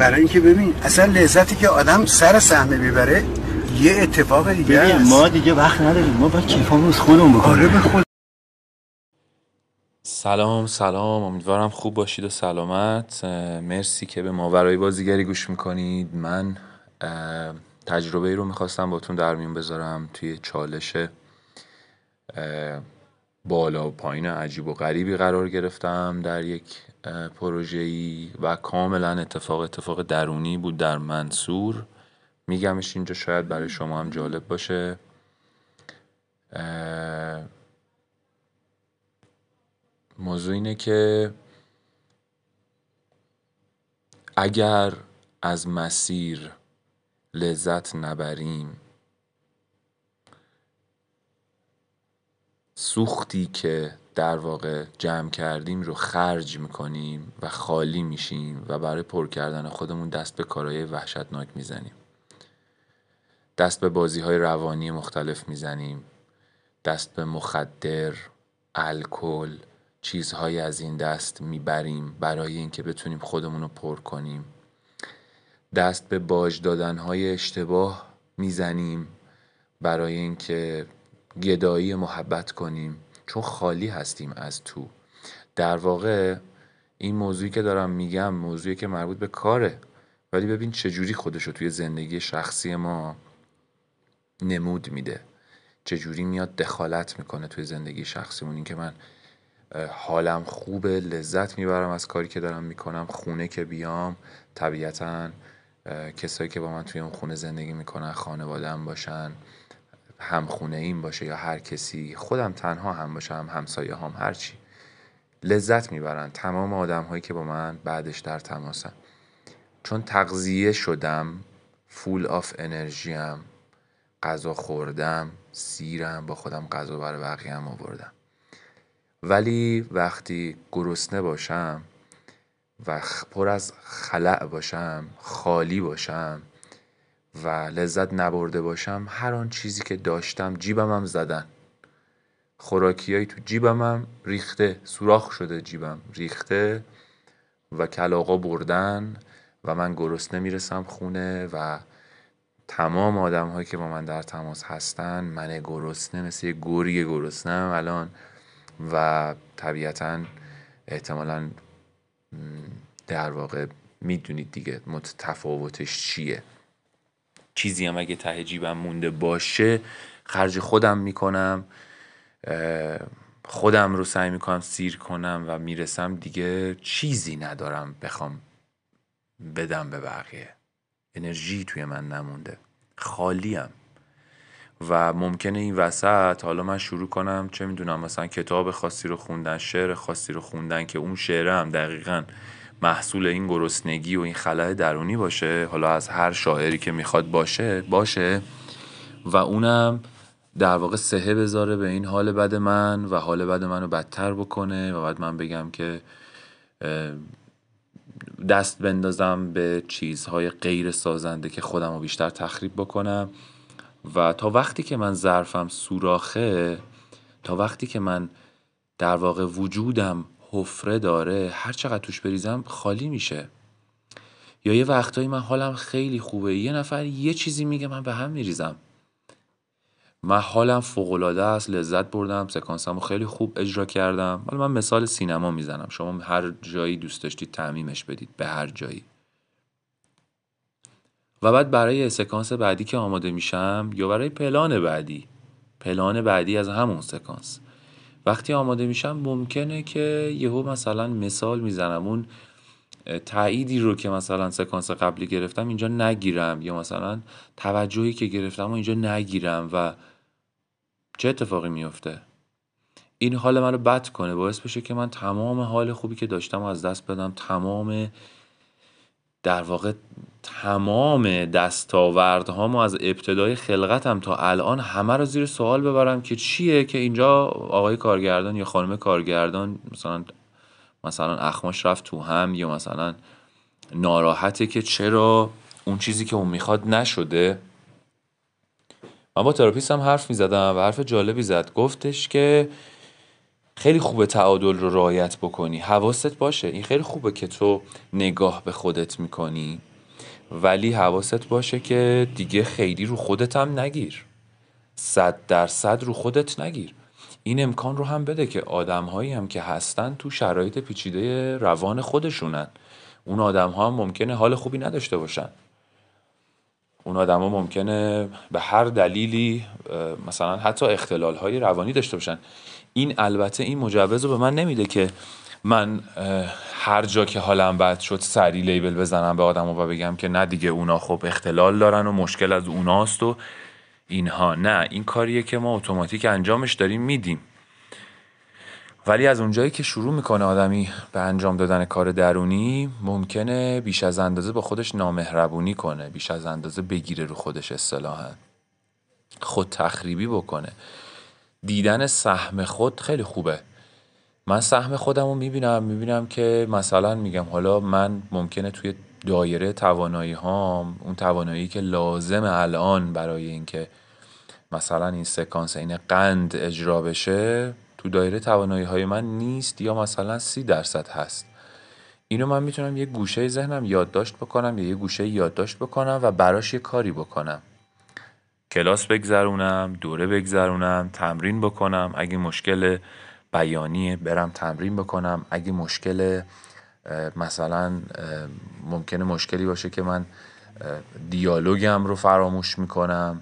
برای اینکه ببین اصلا لذتی که آدم سر صحنه می‌بره یه اتفاق دیگه ببین ما دیگه وقت نداریم. ما باید کیفامون از خودمون بکنیم. آره به خود سلام سلام. امیدوارم خوب باشید و سلامت. مرسی که به ماورای بازیگری گوش می‌کنید. من تجربه ای رو می‌خواستم باتون در میون بذارم توی چالش بالا و پایین عجیب و غریبی قرار گرفتم در یک پروژه‌ای و کاملا اتفاق اتفاق درونی بود در منصور. میگمش اینجا شاید برای شما هم جالب باشه. موضوع اینه که اگر از مسیر لذت نبریم سوختی که در واقع جمع کردیم رو خرج می‌کنیم و خالی میشیم و برای پر کردن خودمون دست به کارهای وحشتناک می‌زنیم. دست به بازی های روانی مختلف می‌زنیم. دست به مخدر الکل چیزهایی از این دست می‌بریم برای اینکه بتونیم خودمون رو پر کنیم. دست به باج دادنهای اشتباه می‌زنیم برای اینکه گدایی محبت کنیم. چون خالی هستیم از تو. در واقع این موضوعی که دارم میگم موضوعی که مربوط به کاره. ولی ببین چجوری خودش رو توی زندگی شخصی ما نمود میده. چجوری میاد دخالت می‌کنه توی زندگی شخصیمون. این که من حالم خوبه لذت می‌برم از کاری که دارم می‌کنم خونه که بیام طبیعتا کسایی که با من توی اون خونه زندگی می‌کنن خانوادم باشن. هم خونه این باشه یا هر کسی خودم تنها هم باشم همسایه هم هرچی لذت می‌برن تمام آدم هایی که با من بعدش در تماسن. چون تغذیه شدم فول آف انرژیم غذا خوردم سیرم با خودم غذا برای بقیه هم آوردم. ولی وقتی گرسنه باشم و پر از خلع باشم خالی باشم و لذت نبرده باشم هر آن چیزی که داشتم جیبم هم زدن. خوراکیایی تو جیبم هم ریخته سوراخ شده جیبم ریخته و کلاغا بردن و من گرسنه می‌رسم خونه و تمام آدم هایی که با من در تماس هستن من گرسنه مثل یه گوری گرسنه الان و طبیعتا احتمالا در واقع می‌دونید دیگه مت- تفاوتش چیه. چیزی هم اگه ته جیبم مونده باشه خرج خودم می‌کنم خودم رو سعی می‌کنم سیر کنم و می‌رسم دیگه چیزی ندارم بخوام بدم به بقیه. انرژی توی من نمونده. خالیم و ممکنه این وسط حالا من شروع کنم چه می‌دونم مثلا کتاب خاصی رو خوندن شعر خاصی رو خوندن که اون شعره هم دقیقا محصول این گرسنگی و این خلای درونی باشه حالا از هر شاعری که می‌خواد باشه باشه. و اونم در واقع سهه بذاره به این حال بد من و حال بد منو بدتر بکنه و بعد من بگم که دست بندازم به چیزهای غیر سازنده که خودم رو بیشتر تخریب بکنم. و تا وقتی که من ظرفم سوراخه تا وقتی که من در واقع وجودم حفره داره هر چقدر توش بریزم خالی میشه. یا یه وقتایی من حالم خیلی خوبه یه نفر یه چیزی میگه من به هم میریزم. من حالم فوقالعاده است لذت بردم سکانسم رو خیلی خوب اجرا کردم. حالا من مثال سینما می‌زنم شما هر جایی دوست داشتید تعمیمش بدید به هر جایی. و بعد برای سکانس بعدی که آماده میشم یا برای پلان بعدی پلان بعدی از همون سکانس. وقتی آماده میشم ممکنه که یهو مثلا مثال می‌زنم. اون تاییدی رو که مثلا سکانس قبلی گرفتم اینجا نگیرم یا مثلا توجهی که گرفتم و اینجا نگیرم و چه اتفاقی میفته؟ این حال منو بد کنه. باعث بشه که من تمام حال خوبی که داشتم از دست بدم. تمام در واقع تمام دستاوردهامو از ابتدای خلقتم تا الان همه رو زیر سوال ببرم که چیه که اینجا آقای کارگردان یا خانم کارگردان مثلا مثلا اخماش رفت تو هم یا مثلا ناراحته که چرا اون چیزی که اون می‌خواد نشده. من با تراپیستم حرف می‌زدم و حرف جالبی زد. گفتش که خیلی خوبه تعادل رو رعایت بکنی. حواست باشه. این خیلی خوبه که تو نگاه به خودت می‌کنی. ولی حواست باشه که دیگه خیلی رو خودت هم نگیر. صد درصد رو خودت نگیر. این امکان رو هم بده که آدم هایی هم که هستن تو شرایط پیچیده روان خودشونن. اون آدم ها هم ممکنه حال خوبی نداشته باشن. اون آدما ممکنه به هر دلیلی مثلا حتی اختلال های روانی داشته باشن. این البته این مجوز رو به من نمیده که من هر جا که حالم بد شد سری لیبل بزنم به آدم و بگم که نه دیگه اونا خب اختلال دارن و مشکل از اوناست و اینها. نه این کاریه که ما اتوماتیک انجامش داریم میدیم. ولی از اونجایی که شروع می‌کنه آدمی به انجام دادن کار درونی ممکنه بیش از اندازه با خودش نامهربونی کنه بیش از اندازه بگیره رو خودش اصطلاحا. خود تخریبی بکنه. دیدن سهم خود خیلی خوبه. من سهم خودم رو می‌بینم می‌بینم که مثلا میگم حالا من ممکنه توی دایره توانایی هام اون توانایی که لازم الان برای اینکه مثلا این سکانس این قند اجرا بشه تو دایره توانایی های من نیست یا مثلا سی درصد هست. اینو من می‌تونم یه گوشه ذهنم یادداشت بکنم یا یه گوشه یادداشت بکنم و براش یه کاری بکنم. کلاس بگذرونم دوره بگذرونم تمرین بکنم. اگه مشکل بیانیه برم تمرین بکنم. اگه مشکل مثلا ممکنه مشکلی باشه که من دیالوگم رو فراموش می‌کنم.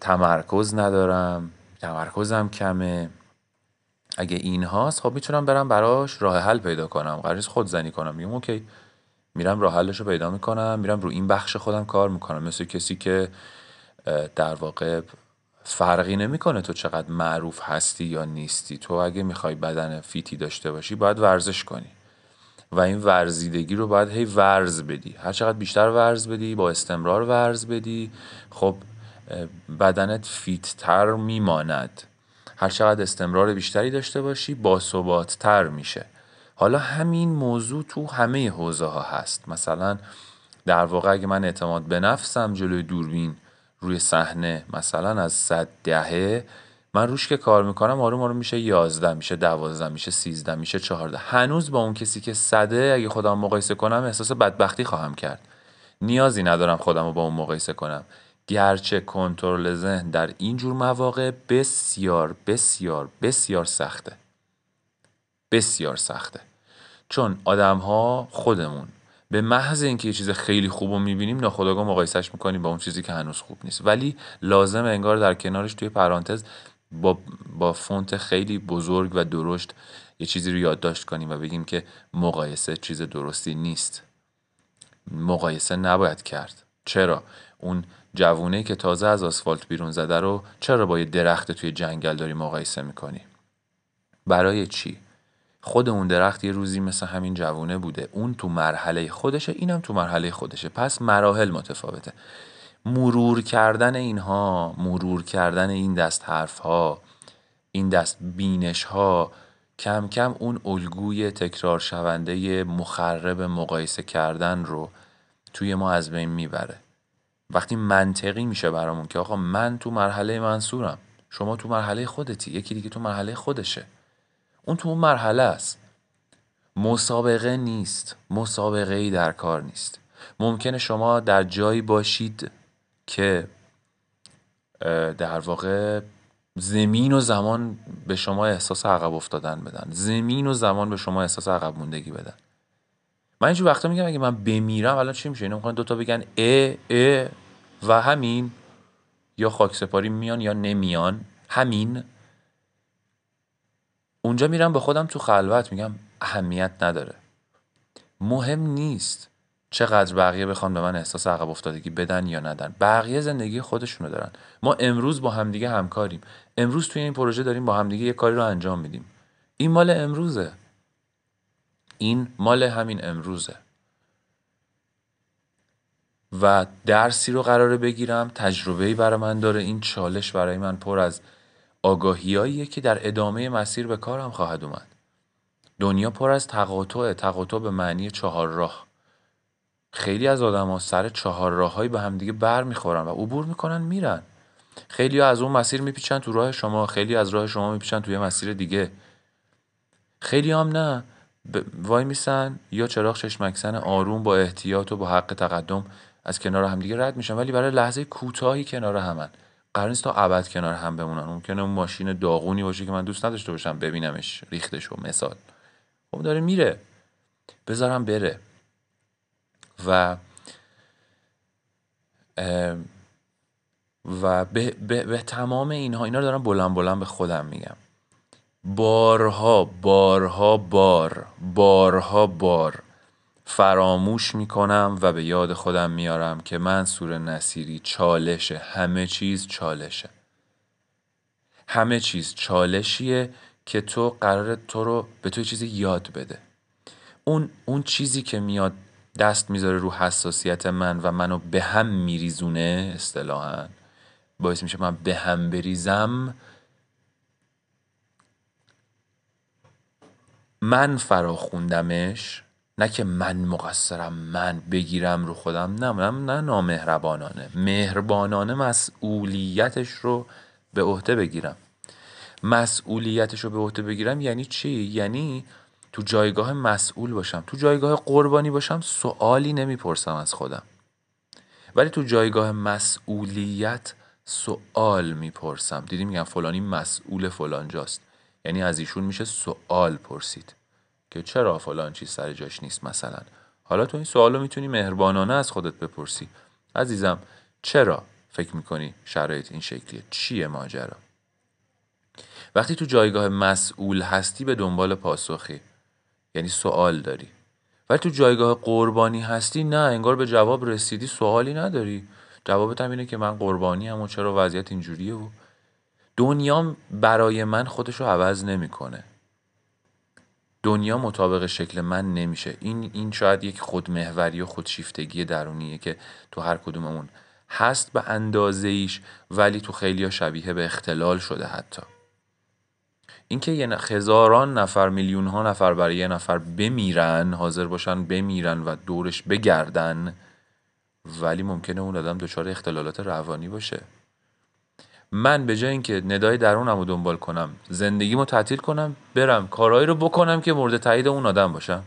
تمرکز ندارم. تمرکزم کمه. اگه این هاست خب می‌تونم برم براش راه حل پیدا کنم. قرار خود زنی کنم. میگم اوکی. میرم راه حلش رو پیدا می‌کنم. میرم رو این بخش خودم کار می‌کنم. مثل کسی که در واقع فرقی نمی‌کنه تو چقدر معروف هستی یا نیستی. تو اگه می‌خوای بدن fit ی داشته باشی باید ورزش کنی. و این ورزیدگی رو باید هی ورز بدی. هر چقدر بیشتر ورز بدی با استمرار ورز بدی خب بدنت fit تر میماند. هر چقدر استمرار بیشتری داشته باشی با تر میشه. حالا همین موضوع تو همه حوزه ها هست. مثلا در واقع اگه من اعتماد به نفسم جلوی دوربین روی صحنه. مثلا از صد دهه من روش که کار می‌کنم آروم آروم میشه یازده میشه دوازده میشه سیزده میشه چهارده. هنوز با اون کسی که صده اگه خودم مقایسه کنم احساس بدبختی خواهم کرد. نیازی ندارم خودم رو با اون مقایسه کنم. گرچه کنترل ذهن در این جور مواقع بسیار بسیار بسیار سخته. بسیار سخته. چون آدم ها خودمون به محض اینکه یه چیز خیلی خوب رو می‌بینیم ناخودآگاه مقایسهش می‌کنیم با اون چیزی که هنوز خوب نیست. ولی لازم انگار در کنارش توی پرانتز با, با فونت خیلی بزرگ و درشت یه چیزی رو یادداشت کنیم و بگیم که مقایسه چیز درستی نیست. مقایسه نباید کرد. چرا؟ اون جوونه که تازه از آسفالت بیرون زده رو چرا با یه درخت توی جنگل داری مقایسه می‌کنی؟ برای چی؟ خود اون درخت یه روزی مثل همین جوونه بوده. اون تو مرحله خودشه اینم تو مرحله خودشه. پس مراحل متفاوته. مرور کردن اینها مرور کردن این دست حرف ها این دست بینش ها کم کم اون الگوی تکرار شونده مخرب مقایسه کردن رو توی ما از بین می‌بره. وقتی منطقی میشه برامون که آقا من تو مرحله منصورم شما تو مرحله خودتی یکی دیگه تو مرحله خودشه. اون تو اون مرحله است. مسابقه نیست. مسابقه ای در کار نیست. ممکنه شما در جایی باشید که در واقع زمین و زمان به شما احساس عقب افتادن بدن. زمین و زمان به شما احساس عقب موندگی بدن. من اینجور وقتا میگم اگه من بمیرم الان چی میشه؟ اینا می‌خوان دوتا بگن ا ا و همین یا خاک سپاری میان یا نمیان. همین. اونجا میرم به خودم تو خلوت میگم اهمیت نداره. مهم نیست چقدر بقیه بخوان به من احساس عقب افتادگی بدن یا ندن. بقیه زندگی خودشونو دارن. ما امروز با همدیگه همکاریم. امروز توی این پروژه داریم با همدیگه یه کاری رو انجام میدیم. این مال امروزه. این مال همین امروزه. و درسی رو قراره بگیرم. تجربه‌ای برای من داره. این چالش برای من پر از آگاهیاییه که در ادامه مسیر به کارم خواهد اومد. دنیا پر از تقاطع تقاطع به معنی چهار راه. خیلی از آدم ها سر چهار راههایی به همدیگه بر می‌خورن و عبور می‌کنن میرن. خیلی از اون مسیر میپیچن تو راه شما خیلی از راه شما میپیچن توی مسیر دیگه. خیلی هم نه. ب... وای میسن یا چراغ چشمکسن آروم با احتیاط و با حق تقدم از کنار همدیگه رد میشن ولی برای لحظه کوتاهی کنار همن. قرار نیست تا ابد کنار هم بمونن. ممکنه اون ماشین داغونی باشه که من دوست نداشته باشم ببینمش ریختش و مثال. خب داره میره. بذارم بره. و و به, به, به تمام اینها اینا رو دارم بلند بلند به خودم میگم. بارها بارها بار بارها بار. فراموش می‌کنم و به یاد خودم میارم که منصور نصیری چالشه. همه چیز چالشه. همه چیز چالشیه که تو قرار تو رو به تو چیزی یاد بده. اون اون چیزی که میاد دست می‌ذاره رو حساسیت من و منو به هم میریزونه اصطلاحا باعث میشه من به هم بریزم من فرا خوندمش نه که من مقصرم من بگیرم رو خودم نه نه, نه نامهربانانه. مهربانانه مسئولیتش رو به عهده بگیرم. مسئولیتش رو به عهده بگیرم یعنی چی؟ یعنی تو جایگاه مسئول باشم تو جایگاه قربانی باشم سوالی نمی‌پرسم از خودم. ولی تو جایگاه مسئولیت سوال می‌پرسم. دیدی میگم فلانی مسئول فلان جاست یعنی از ایشون میشه سوال پرسید. که چرا فلان چیز سر جاش نیست مثلا؟ حالا تو این سوال رو می‌تونی مهربانانه از خودت بپرسی. عزیزم چرا فکر می‌کنی شرایط این شکلیه؟ چیه ماجرا؟ وقتی تو جایگاه مسئول هستی به دنبال پاسخی. یعنی سوال داری. ولی تو جایگاه قربانی هستی نه انگار به جواب رسیدی سوالی نداری. جوابت هم اینه که من قربانی هم و چرا وضعیت اینجوریه و دنیا برای من خودش رو عوض نمی‌کنه. دنیا مطابق شکل من نمیشه. این این شاید یک خودمهوری و خودشیفتگی درونیه که تو هر کدوممون هست به اندازه ایش ولی تو خیلی شبیه به اختلال شده حتی. اینکه یه هزاران نفر میلیون ها نفر برای یه نفر بمیرن حاضر باشن بمیرن و دورش بگردن ولی ممکنه اون آدم دچار اختلالات روانی باشه. من به جای اینکه ندای درونم رو دنبال کنم زندگیمو تعطیل کنم برم کارهایی رو بکنم که مورد تایید اون آدم باشم.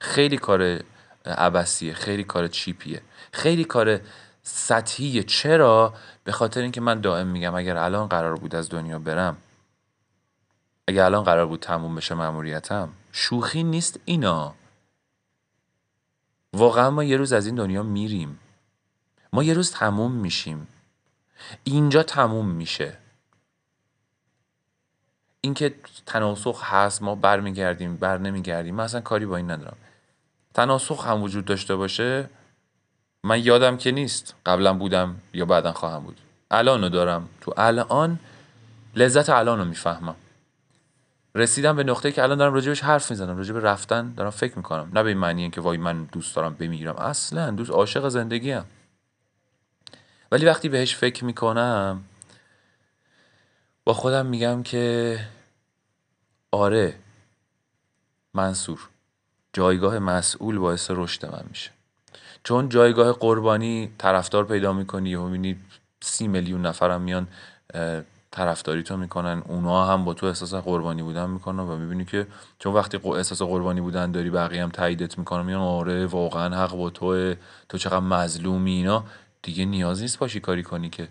خیلی کار عبسیه خیلی کار چیپیه. خیلی کار سطحیه. چرا؟ به خاطر اینکه من دائم میگم اگر الان قرار بود از دنیا برم اگر الان قرار بود تموم بشه مأموریتم شوخی نیست اینا. واقعا ما یه روز از این دنیا میریم. ما یه روز تموم میشیم. اینجا تموم میشه. اینکه تناسخ هست ما برمیگردیم بر نمیگردیم من اصلا کاری با این ندارم. تناسخ هم وجود داشته باشه من یادم که نیست. قبلا بودم یا بعدا خواهم بود. الان دارم. تو الان لذت الان رو می‌فهمم. رسیدم به نقطه که الان دارم راجبش حرف می‌زنم راجب رفتن دارم فکر می‌کنم. نه به این معنی که وای من دوست دارم بمیرم. اصلا دوست عاشق زندگیم. ولی وقتی بهش فکر می‌کنم با خودم میگم که آره منصور. جایگاه مسئول باعث رشد من میشه. چون جایگاه قربانی طرفدار پیدا می‌کنی و می‌بینی سی میلیون نفرم میان طرفداری تو می‌کنن. اونا هم با تو احساس قربانی بودن می‌کنن و می‌بینی که چون وقتی احساس قربانی بودن داری بقیه هم تاییدت می‌کنن میگن آره واقعا حق با تو تو چقدر مظلومی اینا. دیگه نیاز نیست باشی کاری کنی که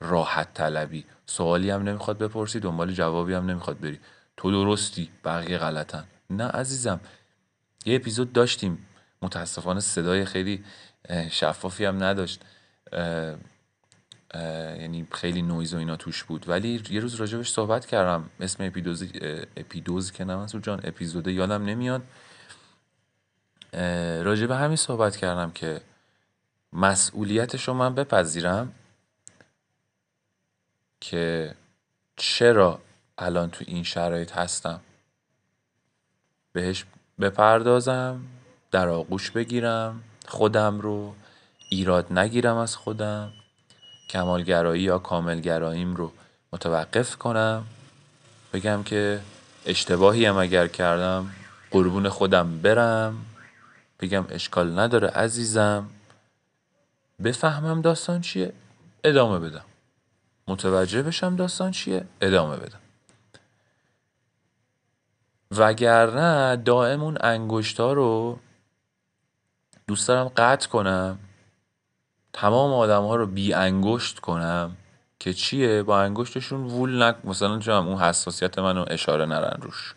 راحت طلبی. سوالی هم نمی‌خواد بپرسی دنبال جوابی هم نمی‌خواد بری. تو درستی بقیه غلطن. نه عزیزم یه اپیزود داشتیم. متاسفانه صدای خیلی شفافی هم نداشت. یعنی خیلی نویز و اینا توش بود. ولی یه روز راجبش صحبت کردم. اسم اپیدوزی اپیدوز که نه جان اپیزوده یادم نمیاد. راجب همین صحبت کردم که مسئولیتش رو من بپذیرم که چرا الان تو این شرایط هستم. بهش بپردازم در آغوش بگیرم خودم رو ایراد نگیرم از خودم کمالگرایی یا کاملگراییم رو متوقف کنم. بگم که اشتباهی هم اگر کردم قربون خودم برم. بگم اشکال نداره عزیزم. بفهمم داستان چیه ادامه بدم. متوجه بشم داستان چیه ادامه بدم. وگرنه دائم اون انگشتا رو دوست دارم قطع کنم تمام آدم ها رو بی انگشت کنم که چیه؟ با انگشتشون وول نک مثلا چم اون حساسیت منو اشاره نرن روش.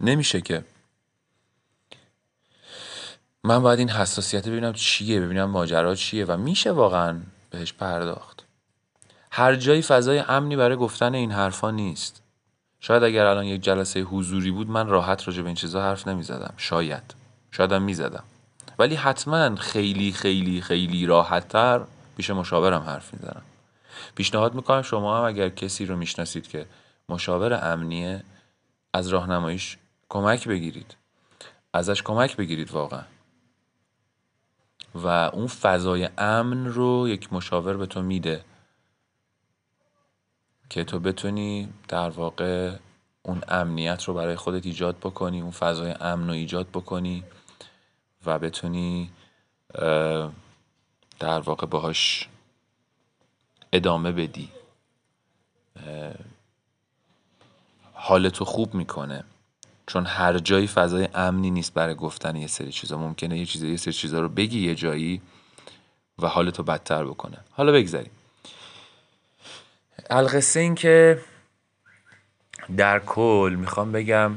نمیشه که من باید این حساسیت ببینم چیه ببینم ماجرا چیه و میشه واقعا بهش پرداخت. هر جایی فضای امنی برای گفتن این حرفا نیست. شاید اگر الان یک جلسه حضوری بود من راحت راجع به این چیزا حرف نمی‌زدم. شاید. شایدم می‌زدم. ولی حتما خیلی خیلی خیلی راحتتر پیش مشاورم حرف می‌زنم. پیشنهاد می‌کنم شما هم اگر کسی رو می‌شناسید که مشاور امنیه از راهنماییش کمک بگیرید. ازش کمک بگیرید واقعا. و اون فضای امن رو یک مشاور به تو میده که تو بتونی در واقع اون امنیت رو برای خودت ایجاد بکنی اون فضای امن رو ایجاد بکنی و بتونی در واقع باهاش ادامه بدی. حالتو خوب می‌کنه. چون هر جایی فضای امنی نیست برای گفتن یه سری چیزا. ممکنه یه چیزا یه سری چیزا رو بگی یه جایی و حالتو بدتر بکنه. حالا بگذاریم. القصه این که در کل می‌خوام بگم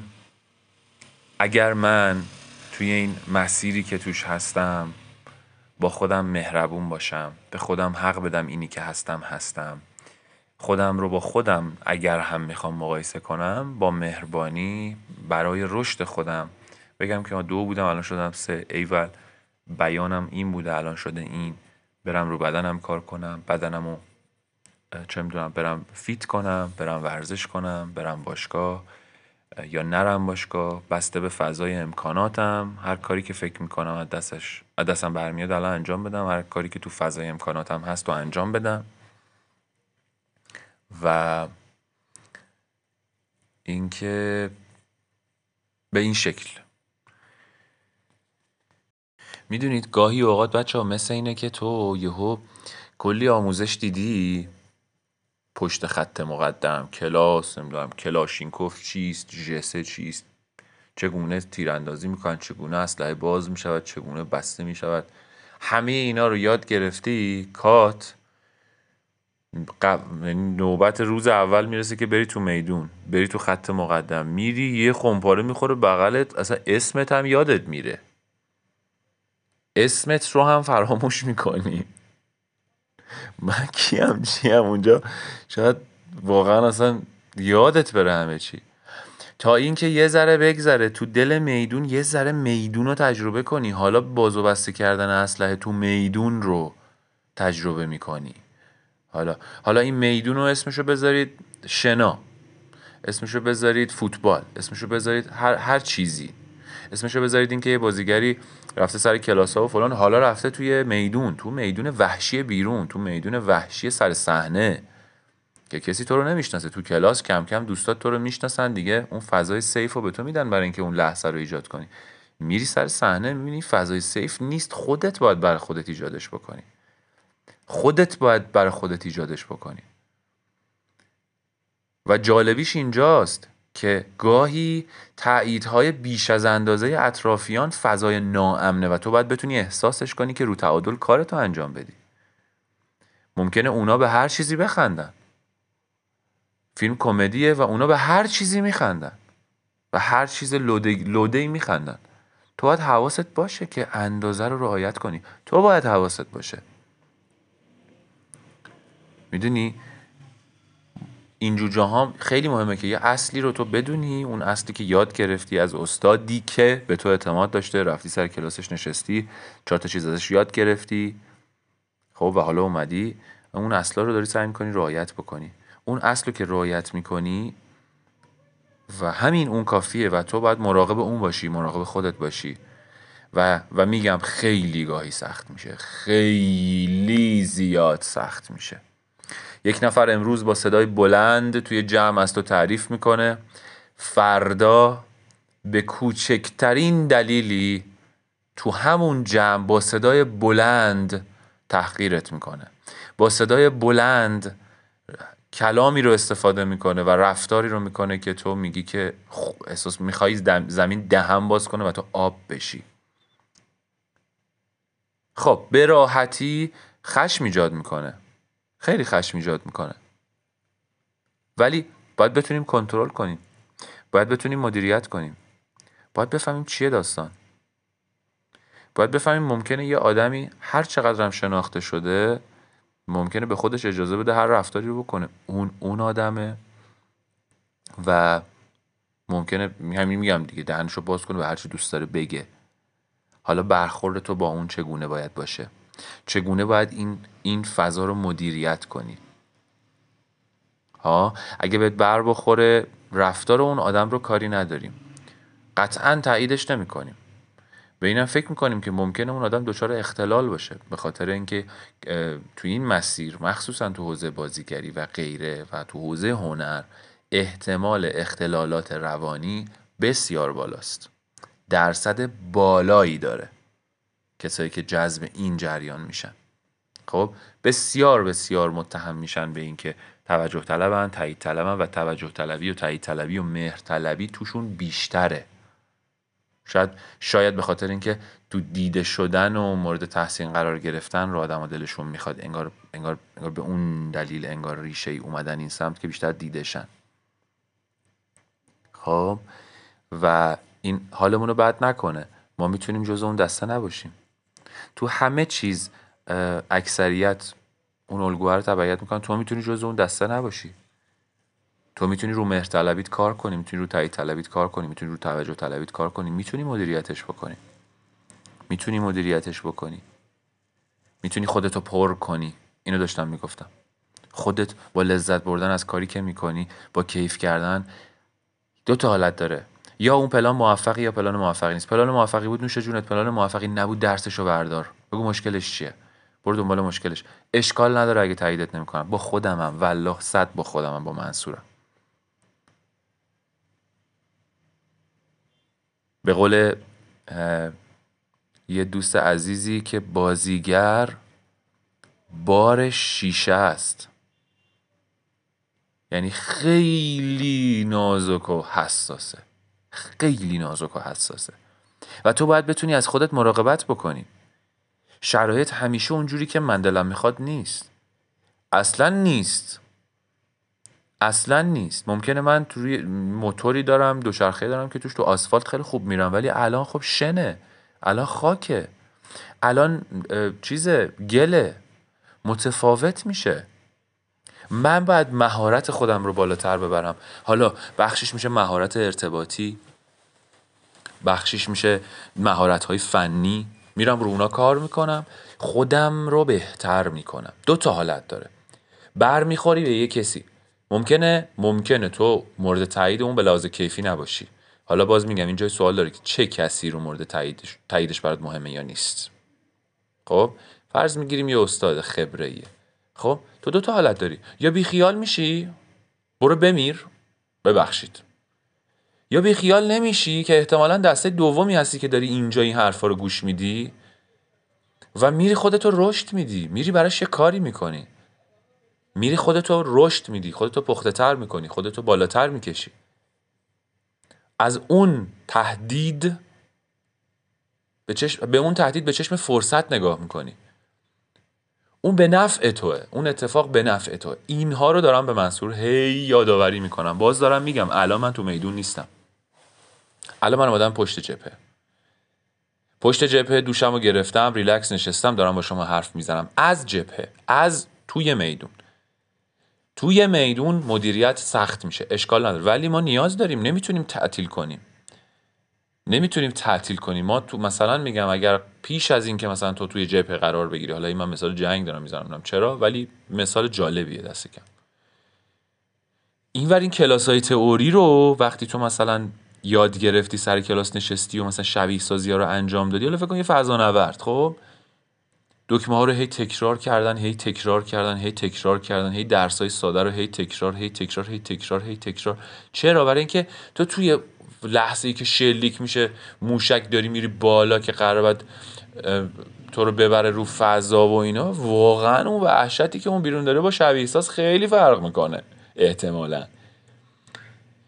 اگر من توی این مسیری که توش هستم با خودم مهربون باشم به خودم حق بدم اینی که هستم هستم. خودم رو با خودم اگر هم می‌خوام مقایسه کنم با مهربانی برای رشد خودم. بگم که ما دو بودم الان شدم سه. ایول بیانم این بوده الان شده این. برم رو بدنم کار کنم بدنم رو چه می‌دونم برم فیت کنم برم ورزش کنم برم باشگاه یا نرم باشگاه بسته به فضای امکاناتم. هر کاری که فکر می‌کنم از دستش دستم برمیاد الان انجام بدم. هر کاری که تو فضای امکاناتم هست و انجام بدم. و اینکه به این شکل. می‌دونید گاهی اوقات بچه ها مثل اینه که تو یهو کلی آموزش دیدی پشت خط مقدم کلاس نمی‌دونم کلاشینکوف چیست جسه چیست چگونه تیراندازی می‌کنن چگونه اسلحه باز می‌شود چگونه بسته می‌شود. همه اینا رو یاد گرفتی کات نوبت روز اول می‌رسه که بری تو میدون. بری تو خط مقدم. میری یه خمپاره می‌خوره بغلت. اصلا اسمت هم یادت میره. اسمت رو هم فراموش می‌کنی. من کیم چیم اونجا؟ شاید واقعا اصلا یادت بره همه چی. تا اینکه یه ذره بگذره. تو دل میدون یه ذره میدون رو تجربه کنی. حالا بازو بسته کردن اسلحه تو میدون رو تجربه می‌کنی. حالا حالا این میدون رو اسمشو بذارید شنا. اسمشو بذارید فوتبال. اسمشو بذارید هر, هر چیزی. اسمشو بذارید اینکه یه بازیگری رفته سر کلاس ها و فلان حالا رفته توی میدون تو میدون وحشی بیرون تو میدون وحشی سر صحنه. که کسی تو رو نمی‌شناسه. تو کلاس کم کم دوستات تو رو می‌شناسن دیگه اون فضای سیف رو به تو میدن برای اینکه اون لحظه رو ایجاد کنی. میری سر صحنه می‌بینی فضای سیف نیست خودت باید برای خودت ایجادش بکنی. خودت باید برای خودت ایجادش بکنی. و جالبیش اینجاست که گاهی تاییدهای بیش از اندازه اطرافیان فضای ناامنه و تو باید بتونی احساسش کنی که رو تعادل کارتو انجام بدی. ممکنه اونا به هر چیزی بخندن. فیلم کمدیه و اونا به هر چیزی میخندن. و هر چیز لوده, ای میخندن. تو باید حواست باشه که اندازه رو رعایت کنی. تو باید حواست باشه. می‌دونی؟ اینجور جاها خیلی مهمه که یه اصلی رو تو بدونی اون اصلی که یاد گرفتی از استادی که به تو اعتماد داشته رفتی سر کلاسش نشستی چهار تا چیز ازش یاد گرفتی. خب و حالا اومدی اون اصلا رو داری سعی می‌کنی رعایت بکنی. اون اصل رو که رعایت می‌کنی و همین اون کافیه و تو باید مراقب اون باشی مراقب خودت باشی. و و میگم خیلی گاهی سخت میشه. خیلی زیاد سخت میشه. یک نفر امروز با صدای بلند توی جمع است و تعریف می‌کنه. فردا به کوچکترین دلیلی تو همون جمع با صدای بلند تحقیرت می‌کنه. با صدای بلند کلامی رو استفاده می‌کنه و رفتاری رو می‌کنه که تو میگی که احساس میخوایی زمین دهم باز کنه و تو آب بشی. خب به راحتی خشم ایجاد می‌کنه. خیلی خشم ایجاد می‌کنه. ولی باید بتونیم کنترل کنیم. باید بتونیم مدیریت کنیم. باید بفهمیم چیه داستان. باید بفهمیم ممکنه یه آدمی هر چقدر هم شناخته شده ممکنه به خودش اجازه بده هر رفتاری رو بکنه. اون اون آدمه و ممکنه همین میگم دیگه دهنشو باز کنه و هرچی دوست داره بگه. حالا برخورد تو با اون چگونه باید باشه؟ چگونه باید این این فضا رو مدیریت کنی؟ ها؟ اگه بهت بر بخوره رفتار اون آدم رو کاری نداریم. قطعا تاییدش نمی کنیم به اینم فکر می‌کنیم که ممکنه اون آدم دچار اختلال باشه به خاطر اینکه تو این مسیر مخصوصا تو حوزه بازیگری و غیره و تو حوزه هنر احتمال اختلالات روانی بسیار بالاست. درصد بالایی داره. کسایی که جذب این جریان میشن. خب بسیار بسیار متهم میشن به اینکه توجه طلبن تایید طلبن و توجه طلبی و تایید طلبی و مهر طلبی توشون بیشتره. شاید شاید به خاطر اینکه تو دیده شدن و مورد تحسین قرار گرفتن رو آدم دلشون می‌خواد. انگار, انگار, انگار به اون دلیل انگار ریشه ای اومدن این سمت که بیشتر دیدشن خب و این حالمون رو بد نکنه. ما می‌تونیم جز اون دسته نباشیم. تو همه چیز اکثریت اون الگوها رو تبعیت می‌کنن. تو می‌تونی جز اون دسته نباشی. تو می‌تونی رو مهر طلبیت کار کنی می‌تونی رو تایید طلبیت کار کنی می‌تونی رو توجه طلبیت کار کنی. می‌تونی مدیریتش بکنی. می‌تونی مدیریتش بکنی. می‌تونی خودتو پر کنی. اینو داشتم می‌گفتم. خودت با لذت بردن از کاری که می‌کنی با کیف کردن دو تا حالت داره. یا اون پلان موفقی یا پلان موفقی نیست. پلان موفقی بود نوش جونت. پلان موفقی نبود درسشو بردار. بگو مشکلش چیه؟ برو دنبال مشکلش. اشکال نداره اگه تاییدت نمی‌کنم. با خودمم. والله صد با خودمم با منصورم. به قول یه دوست عزیزی که بازیگر بار شیشه است. یعنی خیلی نازک و حساسه. خیلی نازک و حساسه. و تو باید بتونی از خودت مراقبت بکنی. شرایط همیشه اونجوری که من دلم می‌خواد نیست. اصلا نیست. اصلا نیست. ممکنه من توی موتوری دارم دوچرخه دارم که توش تو آسفالت خیلی خوب میرم ولی الان خب شنه. الان خاکه. الان چیز گله. متفاوت میشه. من باید مهارت خودم رو بالاتر ببرم. حالا بخشش میشه مهارت ارتباطی. بخشش میشه مهارت های فنی. میرم رو اونا کار می‌کنم. خودم رو بهتر می‌کنم. دو تا حالت داره. بر می‌خوری به یه کسی. ممکنه ممکنه تو مورد تایید اون به لحاظ کیفی نباشی. حالا باز میگم اینجا سوال داره که چه کسی رو مورد تاییدش تاییدش برات مهمه یا نیست. خب؟ فرض می‌گیریم یه استاد خبره خب؟ تو دو تا حالت داری. یا بی خیال میشی؟ برو بمیر. ببخشید. یا بی خیال نمیشی که احتمالا دسته دومی هستی که داری اینجا این حرفا رو گوش میدی؟ و میری خودتو رشد میدی. میری براش یه کاری می‌کنی. میری خودتو رشد میدی. خودتو پخته تر می‌کنی. خودتو بالاتر می‌کشی. از اون تهدید به, به اون تهدید به چشم فرصت نگاه می‌کنی. اون به نفع توه. اون اتفاق به نفع توه. اینها رو دارم به منصور هی یادآوری می‌کنم. باز دارم میگم الان من تو میدون نیستم. الان من اومدم پشت جبهه. پشت جبهه دوشم رو گرفتم ریلکس نشستم دارم با شما حرف می‌زنم. از جبهه از توی میدون. توی میدون مدیریت سخت میشه. اشکال نداره. ولی ما نیاز داریم. نمی‌تونیم تعطیل کنیم. نمی‌تونیم تعطیل کنیم. ما تو مثلا میگم اگر پیش از این که مثلا تو توی جبهه قرار بگیری حالا این من مثال جنگ دارم می‌زنم چرا ولی مثال جالبیه دست کم. این ور این کلاس های تئوری رو وقتی تو مثلا یاد گرفتی سر کلاس نشستی و مثلا شبیه سازی ها رو انجام دادی حالا فکر کن یه فضا نورد خب؟ دکمه ها رو هی تکرار کردن هی تکرار کردن هی تکرار کردن هی درس های ساده رو هی تکرار هی تکرار هی تکرار هی تکرار. چرا؟ برای اینکه تو توی لحظه ای که شلیک میشه موشک داری میری بالا که قرار بعد تو رو ببره رو فضا و اینا. واقعا اون وحشتی که اون بیرون داره با شبیه ساز خیلی فرق می‌کنه احتمالا.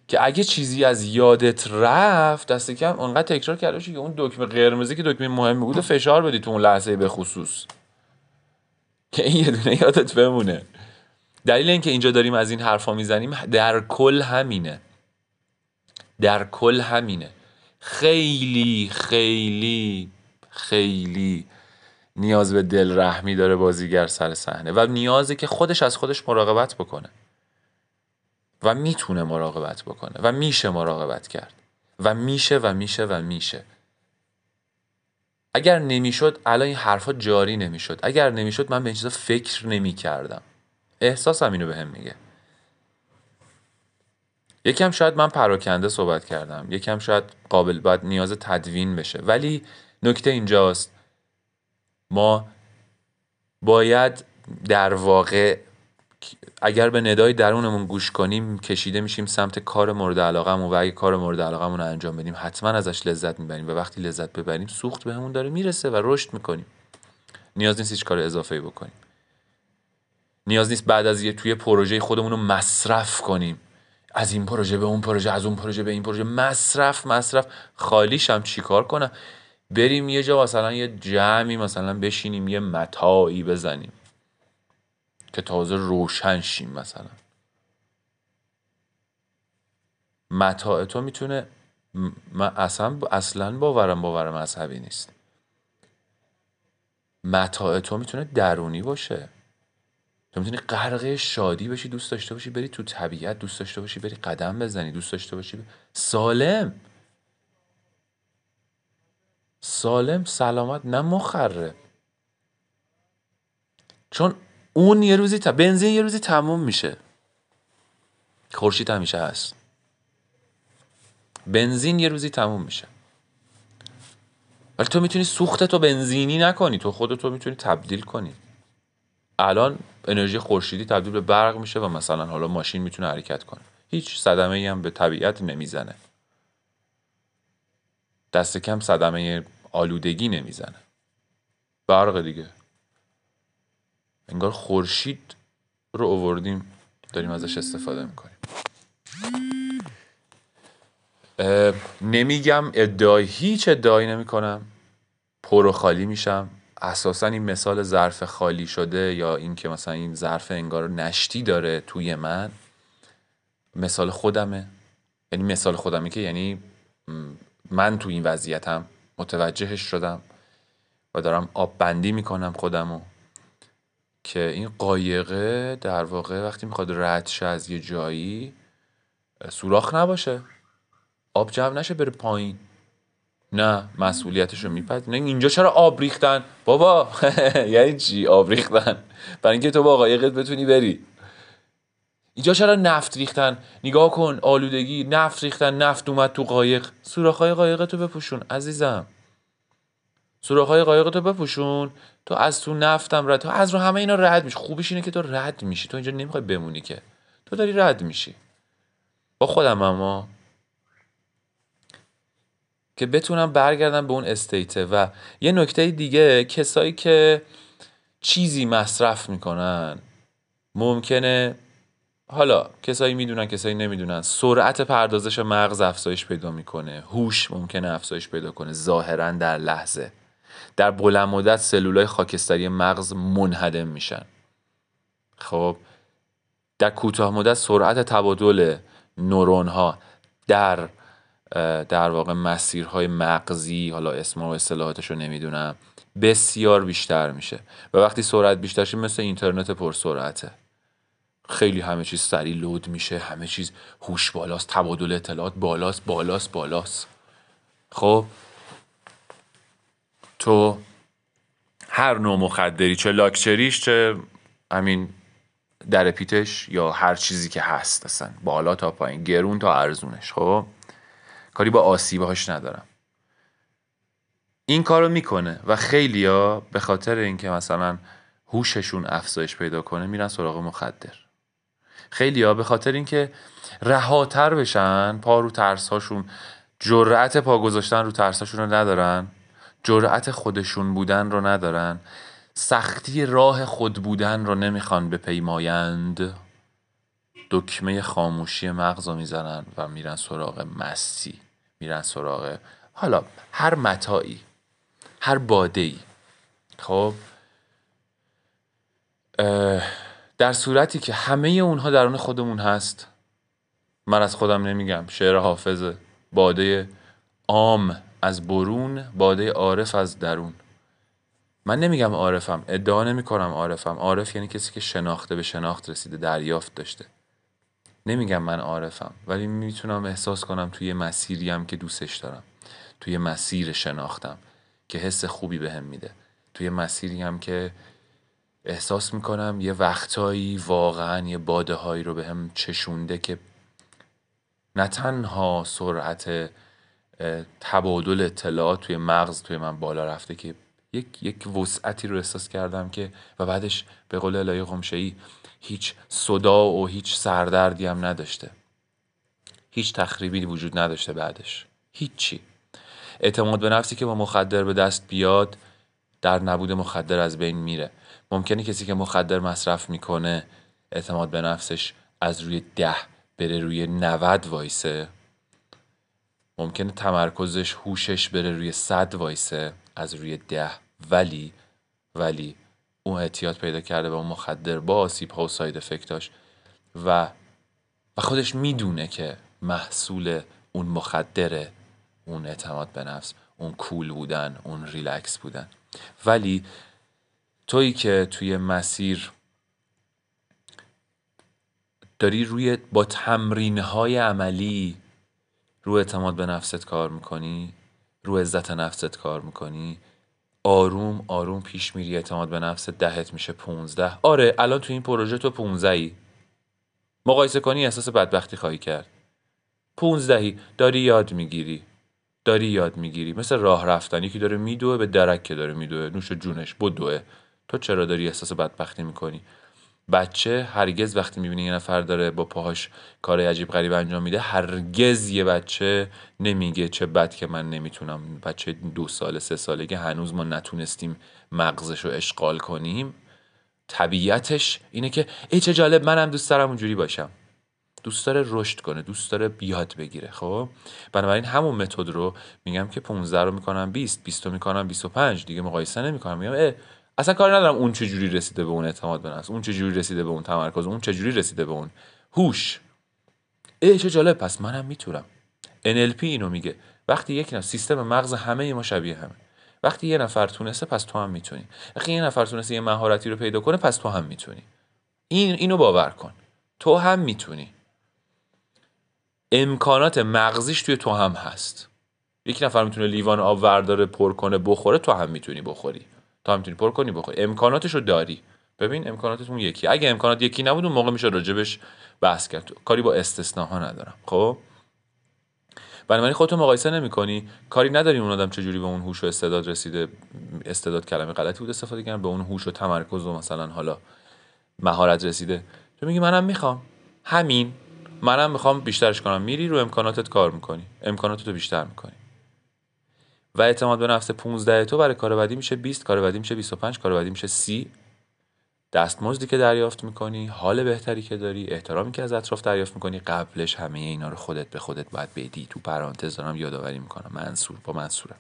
که اگه چیزی از یادت رفت دست کم اونقدر تکرار کرده که اون دکمه قرمزی که دکمه مهمی بوده فشار بدی تو اون لحظه به خصوص. که این یه دونه یادت بمونه. دلیل اینکه اینجا داریم از این حرفا می‌زنیم در کل همینه. در کل همینه. خیلی خیلی خیلی نیاز به دل رحمی داره بازیگر سر صحنه و نیازه که خودش از خودش مراقبت بکنه. و می‌تونه مراقبت بکنه و میشه مراقبت کرد. و میشه و میشه و میشه. اگر نمی‌شد الان این حرفا جاری نمی‌شد. اگر نمی‌شد من به این چیزا فکر نمی‌کردم. احساسم اینو بهم میگه. یکم شاید من پراکنده صحبت کردم. یکم شاید قابل باید نیاز تدوین بشه. ولی نکته اینجاست. ما باید در واقع اگر به ندای درونمون گوش کنیم کشیده میشیم سمت کار مورد علاقمون و اگه کار مورد علاقمون رو انجام بدیم حتما ازش لذت می‌بریم و وقتی لذت ببریم سوخت بهمون داره می‌رسه و رشد می‌کنیم. نیاز نیست هیچ کار اضافه بکنیم. نیاز نیست بعد از یه توی پروژه خودمون رو مصرف کنیم. از این پروژه به اون پروژه از اون پروژه به این پروژه. مصرف مصرف. خالیشم چیکار کنم؟ بریم یه جا مثلا یه جمعی مثلا بشینیم یه متاعی بزنیم که تازه روشن شیم مثلا. متاع تو می‌تونه من اصلا اصلا باورم باور مذهبی نیست. متاع تو می‌تونه درونی باشه. تو می‌تونی غرق شادی بشی دوست داشته باشی بری تو طبیعت دوست داشته باشی بری قدم بزنی دوست داشته باشی ب... سالم. سالم سلامت نه مخرب چون اون یه روزی تا بنزین یه روزی تموم میشه. خورشید همیشه هست. بنزین یه روزی تموم میشه. ولی تو می‌تونی سوختتو بنزینی نکنی تو خودتو می‌تونی تبدیل کنی. الان انرژی خورشیدی تبدیل به برق میشه و مثلا حالا ماشین می‌تونه حرکت کنه. هیچ صدمه ای هم به طبیعت نمی‌زنه. دست کم صدمه آلودگی نمی‌زنه. برق دیگه. انگار خورشید رو اووردیم داریم ازش استفاده می‌کنیم. نمیگم ادعای هیچ ادعایی نمی‌کنم. پر و خالی میشم. اساسا این مثال ظرف خالی شده یا اینکه مثلا این ظرف انگار نشتی داره توی من مثال خودمه. یعنی مثال خودمه که یعنی من تو این وضعیتم متوجهش شدم و دارم آب بندی می‌کنم خودمو. که این قایقه در واقع وقتی می‌خواد رد شه از یه جایی سوراخ نباشه. آب جمع نشه بره پایین. نه مسئولیتش رو اینجا چرا آب ریختن؟ بابا یعنی چی آب ریختن؟ برای اینکه تو با قایقت بتونی بری. اینجا چرا نفت ریختن؟ نگاه کن آلودگی نفت ریختن نفت اومد تو قایق. سوراخ‌های قایقتو بپوشون عزیزم. سوراخ‌های قایقتو بپوشون. تو از تو نفتم رد تو از رو همه اینا رد میشی. خوبیش اینه که تو رد میشی. تو اینجا نمی‌خوای بمونی که. تو داری رد میشی. با خودم اما که بتونم برگردم به اون استیته و یه نکته دیگه کسایی که چیزی مصرف می‌کنن ممکنه حالا کسایی می‌دونن کسایی نمی‌دونن. سرعت پردازش مغز افزایش پیدا می‌کنه. هوش ممکنه افزایش پیدا کنه ظاهرا در لحظه. در بلند مدت سلولای خاکستری مغز منهدم میشن. خب در کوتاه مدت سرعت تبادل نورون ها در در واقع مسیرهای مغزی حالا اسم و اصطلاحاتش رو نمی‌دونم بسیار بیشتر میشه. و وقتی سرعت بیشتر شه مثل اینترنت پر سرعته خیلی همه چیز سریع لود میشه همه چیز هوش بالاست تبادل اطلاعات بالاست بالاست بالاست. خب؟ تو هر نوع مخدری چه لاکچریش چه همین در پیتش یا هر چیزی که هست اصلا بالا تا پایین گرون تا ارزونش خب؟ کاری با آسیبهاش ندارم. این کارو می‌کنه و خیلیا به خاطر اینکه مثلا هوششون افزایش پیدا کنه میرن سراغ مخدر. خیلیا به خاطر اینکه رهاتر بشن پا رو ترس هاشون جرأت پا گذاشتن رو ترس هاشون رو ندارن جرأت خودشون بودن رو ندارن سختی راه خود بودن رو نمی‌خوان بپیمایند. دکمه خاموشی مغز رو می‌زنن و میرن سراغ مستی میرن سراغ حالا هر متایی هر باده ای خب در صورتی که همه اونها درون خودمون هست من از خودم نمیگم شعر حافظه باده عام از برون باده عارف از درون. من نمیگم عارفم ادعا نمی کنم عارفم. عارف یعنی کسی که شناخته به شناخت رسیده دریافت داشته. نمیگم من عارفم ولی می‌تونم احساس کنم توی مسیریم که دوستش دارم. توی مسیر شناختم که حس خوبی بهم هم میده. توی مسیری هم که احساس می‌کنم یه وقتایی واقعا یه باده هایی رو به هم چشونده که نه تنها سرعت تبادل اطلاعات توی مغز توی من بالا رفته که یک یک وسعتی رو احساس کردم که و بعدش به قول الهی قمشه هیچ صدا و هیچ سردردی هم نداشته. هیچ تخریبی وجود نداشته بعدش. هیچی. اعتماد به نفسی که با مخدر به دست بیاد در نبود مخدر از بین میره. ممکنه کسی که مخدر مصرف می‌کنه اعتماد به نفسش از روی ده بره روی 90 وایسه. ممکنه تمرکزش هوشش بره روی صد وایسه از روی ده. ولی ولی اون اعتیاد پیدا کرده به اون مخدر با آسیب ها و side effect اش و و خودش می‌دونه که محصول اون مخدره اون اعتماد به نفس اون cool بودن اون ریلکس بودن. ولی تویی که توی مسیر داری روی با تمرین های عملی رو اعتماد به نفست کار می‌کنی رو عزت نفست کار می‌کنی آروم آروم پیش میری. اعتماد به نفست دهت میشه پونزده. آره الان تو این پروژه تو پونزده ای مقایسه کنی احساس بدبختی خواهی کرد. پونزدهی داری یاد می‌گیری. داری یاد می‌گیری. مثل راه رفتن یکی داره میدوه به درک که داره میدوه. نوش جونش بدوه. تو چرا داری احساس بدبختی می‌کنی؟ بچه هرگز وقتی می‌بینی یه نفر داره با پاهاش کار عجیب غریب انجام میده هرگز یه بچه نمیگه چه بد که من نمی‌تونم. بچه دو سال سه ساله که هنوز ما نتونستیم مغزش رو اشغال کنیم. طبیعتش اینه که ای چه جالب منم دوست دارم اونجوری باشم. دوست داره رشد کنه دوست داره بیاد بگیره خب؟ بنابراین همون متد رو میگم که 15 رو می‌کنم 20 20 رو می‌کنم 25 دیگه مقایسه نمی‌کنم. میگم اصلا کار ندارم اون چجوری رسیده به اون اعتماد به نفس اون چجوری رسیده به اون تمرکز اون چجوری رسیده به اون. هوش. ای چه جالب. پس منم می‌تونم. NLP اینو میگه. وقتی یک نفر سیستم مغز همه ما شبیه همه. وقتی یه نفر تونسته پس تو هم می‌تونی. وقتی یه نفر تونسته یه مهارتی رو پیدا کنه پس تو هم می‌تونی. این اینو باور کن. تو هم می‌تونی. امکانات مغزیش توی تو هم هست. یک نفر می‌تونه لیوان آب ورداره پر کنه بخوره تو هم می‌تونی بخوری. هم می‌تونی پر کنی بخوری امکاناتش رو داری. ببین امکاناتت اون یکی. اگه امکانات یکی نبود اون موقع میشه راجبش بحث کرد. کاری با استثناها ندارم. خب؟ بنابراین خودتو مقایسه نمی‌کنی. کاری نداری اون آدم چجوری به اون هوش و استعداد رسیده استعداد کلمه غلطی بود استفاده کردن به اون هوش و تمرکز و مثلا حالا مهارت رسیده. تو میگی منم می‌خوام. همین. منم می‌خوام بیشترش کنم. میری رو امکاناتت کار می‌کنی. امکاناتتو بیشتر می‌کنی. و اعتماد به نفس 15 تو برای کار بعدی میشه 20 کار بعدی میشه 25 کار بعدی میشه 30 دستمزدی که دریافت می‌کنی حال بهتری که داری احترامی که از اطراف دریافت می‌کنی قبلش همه اینا رو خودت به خودت باید بدی. تو پرانتز دارم یادآوری می‌کنم. منصور با منصورم.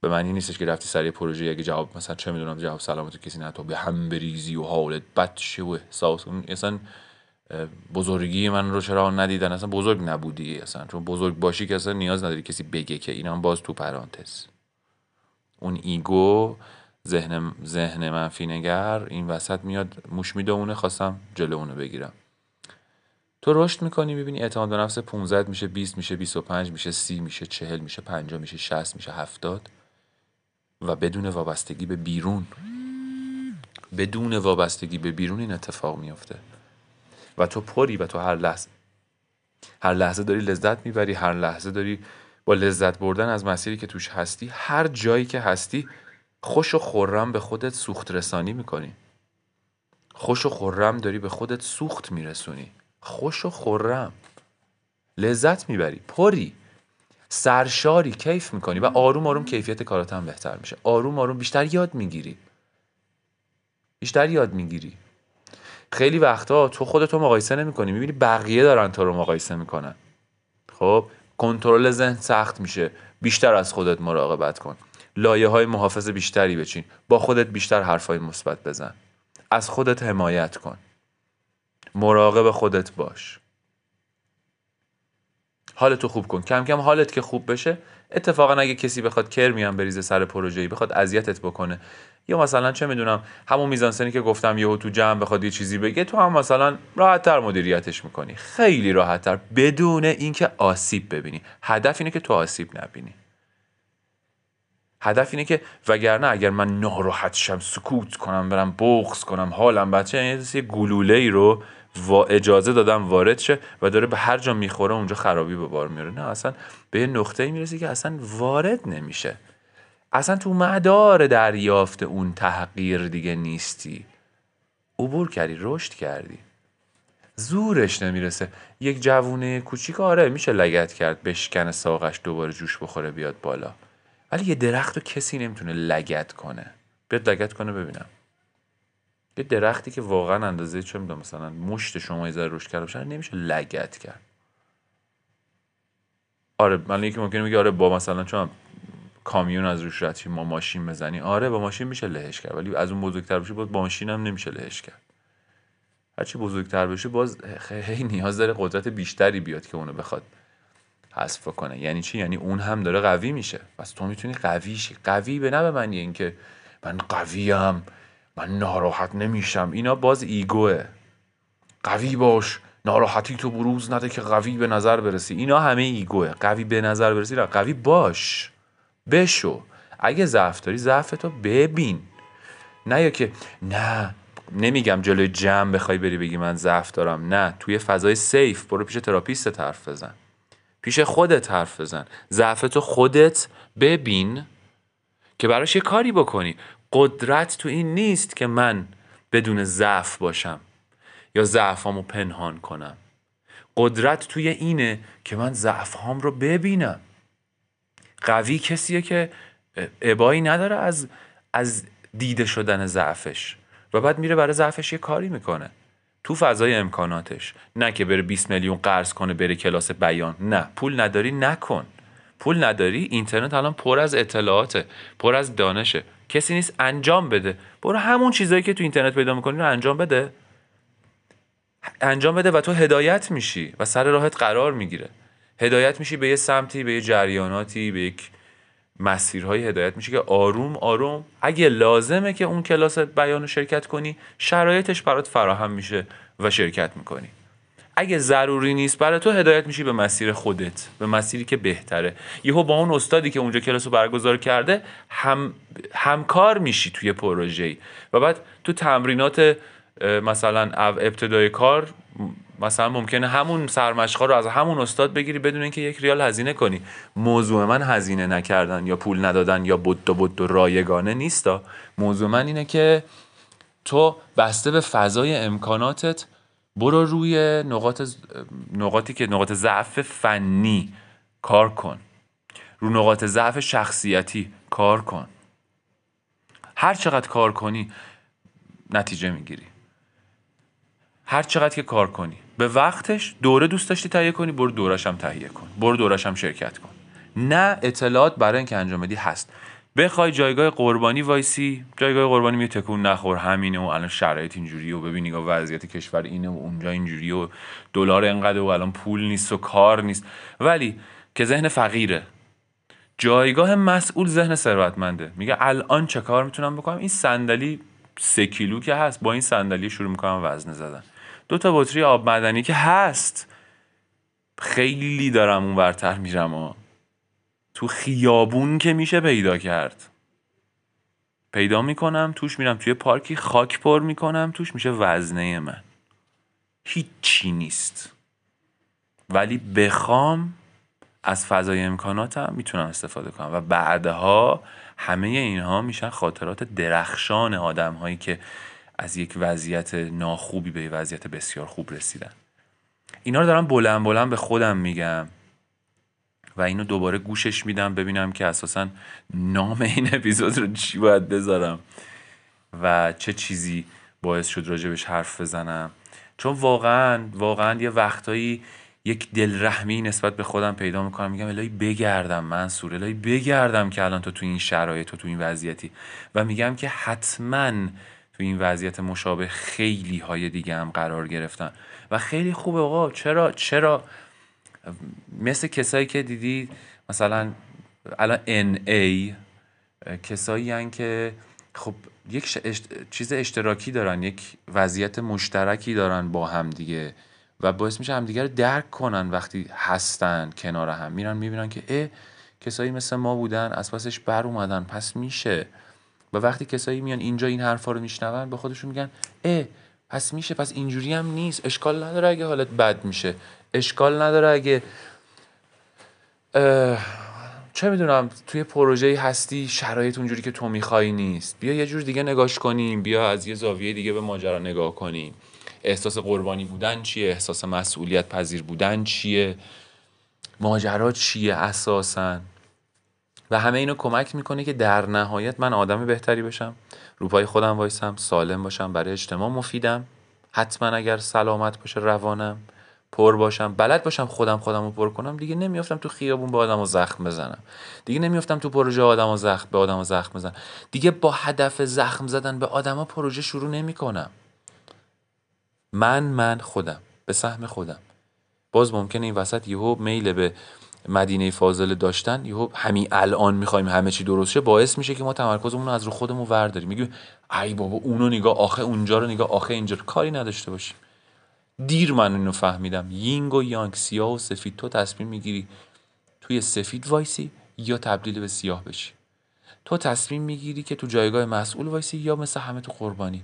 به معنی نیستش که رفتی سری پروژه اگه جواب مثلا چه می‌دونم جواب سلامت کسی نه تو به هم بریزی و حالت بد شه و احساس اصلا بزرگی من رو چرا ندیدن؟ اصلا بزرگ نبودی اصلا چون بزرگ باشی که اصلا نیاز نداری کسی بگه که اینا باز تو پرانتز. اون ایگو ذهن ذهن منفی نگر این وسط میاد موش می‌دونه خواستم جلو اونو بگیرم. تو رشد می‌کنی می‌بینی اعتماد به نفس 15 میشه 20 میشه 25 میشه 30 میشه 40 میشه 50 میشه 60 میشه 70 و بدون وابستگی به بیرون. بدون وابستگی به بیرون این اتفاق میفته و تو پری و تو هر لحظه. هر لحظه داری لذت می‌بری هر لحظه داری با لذت بردن از مسیری که توش هستی هر جایی که هستی خوش و خورم به خودت سوخت رسانی می‌کنی. خوش و خورم داری به خودت سوخت میرسونی. خوش و خورم لذت می‌بری. پری. سرشاری کیف می‌کنی و آروم آروم کیفیت کارات بهتر میشه. آروم آروم بیشتر یاد می‌گیری. بیشتر یاد می‌گیری. خیلی وقتا تو خودتو مقایسه نمی‌کنی. می‌بینی بقیه دارن تو رو مقایسه می‌کنن. خب کنترل ذهن سخت میشه. بیشتر از خودت مراقبت کن. لایه های محافظ بیشتری بچین. با خودت بیشتر حرفای مثبت بزن. از خودت حمایت کن. مراقب خودت باش. حالتو خوب کن. کم کم حالت که خوب بشه اتفاقا اگه کسی بخواد کرمی هم بریزه سر پروژه‌ای بخواد اذیتت بکنه. یا مثلا چه می‌دونم همون میزانسنی که گفتم یهو تو جمع بخواد یه چیزی بگه تو هم مثلا راحتتر مدیریتش می‌کنی. خیلی راحتتر بدون اینکه آسیب ببینی. هدف اینه که تو آسیب نبینی. هدف اینه که وگرنه اگر من ناراحت شم سکوت کنم برم بغض کنم حالم بچه یعنی یه گلوله ای رو و اجازه دادم وارد شه و داره به هر جا می‌خوره اونجا خرابی به بار میاره. نه اصلا به یه نقطه می‌رسی که اصلا وارد نمیشه. اصلا تو مدار دریافت اون تحقیر دیگه نیستی. عبور کردی رشد کردی. زورش نمی‌رسه. یک جوونه کوچیک آره میشه لگت کرد بشکن ساقش دوباره جوش بخوره بیاد بالا. ولی یه درخت رو کسی نمی‌تونه لگت کنه. بیاد لگت کنه ببینم. یه درختی که واقعا اندازه چه می‌دونم مثلا مشت شما یه ذره رشد کرده نمیشه لگت کرد. آره من یکی ممکنه میگه آره با مثلا چون کامیون از روش رد ما ماشین بزنی آره با ماشین میشه لهش کرد ولی از اون بزرگتر بشه باز با ماشین هم نمیشه لهش کرد. هرچی بزرگتر بشه باز خیلی نیاز داره قدرت بیشتری بیاد که اونو بخواد حذف کنه. یعنی چی؟ یعنی اون هم داره قوی میشه. پس تو می‌تونی قوی شی. قوی به نه به معنی اینکه من قویم. من ناراحت نمیشم. اینا باز ایگوه. قوی باش. ناراحتی تو بروز نده که قوی به نظر برسی. اینا همه ego ه. قوی به نظر برسی را قوی باش. بشو. اگه ضعف داری ضعف تو ببین. نه یا که نه نمیگم جلوی جمع بخوای بری بگی من ضعف دارم. نه توی فضای safe. برو پیش therapist حرف بزن. پیش خودت حرف بزن. ضعف تو خودت ببین که براش یه کاری بکنی. قدرت تو این نیست که من بدون ضعف باشم یا ضعفامو پنهان کنم. قدرت توی اینه که من ضعفهام رو ببینم. قوی کسیه که ابایی نداره از از دیده شدن ضعفش و بعد میره برای ضعفش یه کاری می‌کنه. تو فضای امکاناتش. نه که بره 20 میلیون قرض کنه بره کلاس بیان. نه پول نداری نکن. پول نداری اینترنت الان پر از اطلاعاته پر از دانشه. کسی نیست انجام بده. برو همون چیزایی که تو اینترنت پیدا می‌کنی رو انجام بده. انجام بده و تو هدایت میشی و سر راهت قرار می‌گیره. هدایت میشی به یه سمتی به یه جریاناتی به یک مسیرهای هدایت میشه که آروم آروم. اگه لازمه که اون کلاس بیان رو شرکت کنی شرایطش برات فراهم میشه و شرکت می‌کنی. اگه ضروری نیست برای تو هدایت میشی به مسیر خودت به مسیری که بهتره. یهو با اون استادی که اونجا کلاس رو برگزار کرده هم همکار میشی توی پروژه و بعد تو تمرینات مثلا ابتدای کار مثلا ممکنه همون سرمشقا رو از همون استاد بگیری بدون اینکه یک ریال هزینه کنی. موضوع من هزینه نکردن یا پول ندادن یا بود و بود و رایگانه نیستا موضوع من اینه که تو بسته به فضای امکاناتت برو روی نقاط نقاطی که نقاط ضعف فنی کار کن. رو نقاط ضعف شخصیتی کار کن. هر چقدر کار کنی نتیجه می‌گیری. هر چقدر که کار کنی. به وقتش دوره دوست داشتی تهیه کنی برو دورش هم تهیه کن. برو دورش هم شرکت کن. نه اطلاعات برای اینکه انجام بدی هست. بخوای جایگاه قربانی وایسی جایگاه قربانی می تکون نخور همینه و الان شرایط اینجوریه و ببینی که وضعیت کشور اینه و اونجا اینجوریه و دلار انقدر و الان پول نیست و کار نیست. ولی که ذهن فقیره. جایگاه مسئول ذهن ثروتمنده. میگه الان چه کار می‌تونم بکنم؟ این صندلی سه کیلو که هست با این صندلی شروع می‌کنم وزنه زدن. دو تا بطری آب مدنی که هست. خیلی دارم اون ورتر میرم و تو خیابون که میشه پیدا کرد. پیدا می‌کنم توش میرم توی پارکی خاک پر می‌کنم توش میشه وزنه من. هیچی نیست. ولی بخوام از فضای امکاناتم می‌تونم استفاده کنم. و بعدها همه اینها میشن خاطرات درخشان آدم هایی که از یک وضعیت ناخوبی به وضعیت بسیار خوب رسیدن. اینا رو دارم بلند بلند به خودم میگم. و اینو دوباره گوشش میدم ببینم که اساسا نام این اپیزود رو چی باید بذارم و چه چیزی باعث شد راجبش حرف بزنم. چون واقعا واقعا یه وقتایی یک دلرحمی نسبت به خودم پیدا می‌کنم میگم الهی بگردم منصور الهی بگردم که الان تو تو این شرایط تو تو این وضعیتی. و میگم که حتما تو این وضعیت مشابه خیلی های دیگه هم قرار گرفتن. و خیلی خوبه آقا چرا چرا مثل کسایی که دیدی مثلا الان NA کسایی هن که خب یک چیز اشتراکی دارن یک وضعیت مشترکی دارن با هم دیگه و باعث میشه همدیگه رو درک کنن وقتی هستن کنار هم. میرن می‌بینن که اه کسایی مثل ما بودن از پسش بر اومدن. پس میشه. و وقتی کسایی میان اینجا این حرفا رو میشنون به خودشون میگن اه پس میشه. پس اینجوری هم نیست. اشکال نداره اگه حالت بد میشه. اشکال نداره اگه چه می‌دونم توی پروژه هستی شرایط اونجوری که تو می‌خوای نیست. بیا یه جور دیگه نگاش کنیم بیا از یه زاویه دیگه به ماجرا نگاه کنیم. احساس قربانی بودن چیه؟ احساس مسئولیت پذیر بودن چیه؟ ماجرا چیه اساسا؟ و همه اینو کمک می‌کنه که در نهایت من آدم بهتری بشم روپای خودم وایسم سالم باشم برای اجتماع مفیدم حتما اگر سلامت باشه روانم. پر باشم بلد باشم خودم خودم رو پر کنم دیگه نمیافتم تو خیابون به آدم و زخم بزنم. دیگه نمیافتم تو پروژه آدم و زخم به آدم و زخم بزنم. دیگه با هدف زخم زدن به آدما پروژه شروع نمی‌کنم. من من خودم به سهم خودم. باز ممکنه این وسط یهو میل به مدینه فاضله داشتن یهو همین الان می‌خوایم همه چی درست شه باعث میشه که ما تمرکزمون رو از رو خودمون ورداریم. میگیم ای بابا اونو نگاه آخه اونجا رو نگاه آخه اینجا کاری نداشته باشیم. دیر من اینو فهمیدم. یینگ و یانگ سیاه و سفید. تو تصمیم می‌گیری توی سفید وایسی یا تبدیل به سیاه بشی. تو تصمیم می‌گیری که تو جایگاه مسئول وایسی یا مثل همه تو قربانی.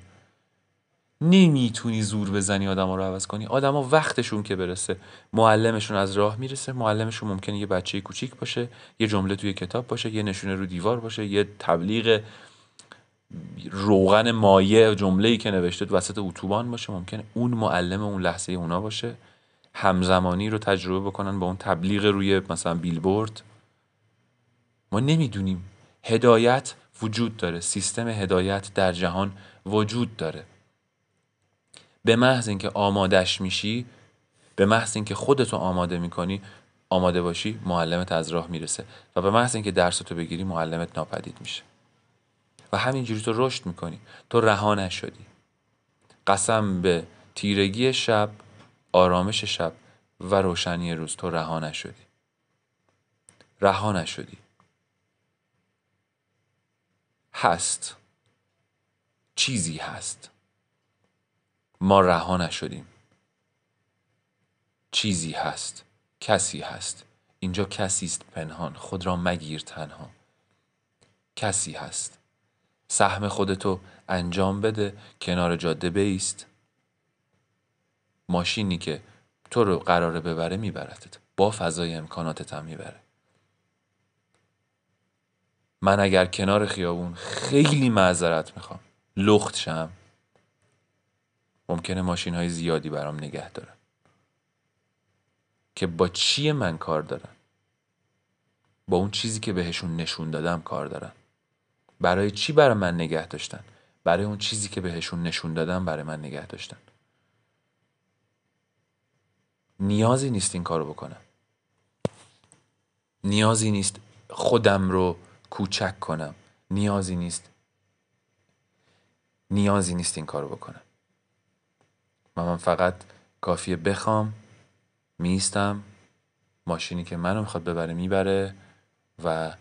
نمی‌تونی زور بزنی آدم رو عوض کنی. آدما وقتشون که برسه. معلمشون از راه می‌رسه. معلمشون ممکنه یه بچه کوچیک باشه یه جمله توی کتاب باشه یه نشونه رو دیوار باشه یه تبلیغ روغن مایه جمله ای که نوشته وسط اتوبان باشه ممکنه اون معلم اون لحظه اونا باشه همزمانی رو تجربه بکنن با اون تبلیغ روی مثلا بیلبورد. ما نمی‌دونیم. هدایت وجود داره. سیستم هدایت در جهان وجود داره. به محض اینکه آمادش میشی به محض اینکه خودتو آماده می‌کنی آماده باشی معلمت از راه می‌رسه. و به محض اینکه درستو بگیری معلمت ناپدید میشه. و همینجوری تو رشد می‌کنی. تو رها نشدی. قسم به تیرگی شب آرامش شب و روشنی روز تو رها نشدی. رها نشدی. هست. چیزی هست. ما رها نشدیم. چیزی هست. کسی هست. اینجا کسی است پنهان. خود را مگیر تنها. کسی هست. سهم خودتو انجام بده کنار جاده بیست. ماشینی که تو رو قراره ببره میبرتت. با فضای امکاناتت هم می‌بره. من اگر کنار خیابون خیلی معذرت می‌خوام لخت شم ممکنه ماشین های زیادی برام نگه دارن. که با چی من کار دارن با اون چیزی که بهشون نشون دادم کار دارن برای چی برای من نگه داشتن؟ برای اون چیزی که بهشون نشون دادم برای من نگه داشتن. نیازی نیست این کارو بکنم. نیازی نیست خودم رو کوچک کنم. نیازی نیست. نیازی نیست این کارو بکنم. و من فقط کافیه بخوام میستم ماشینی که منو می‌خواد ببره می‌بره و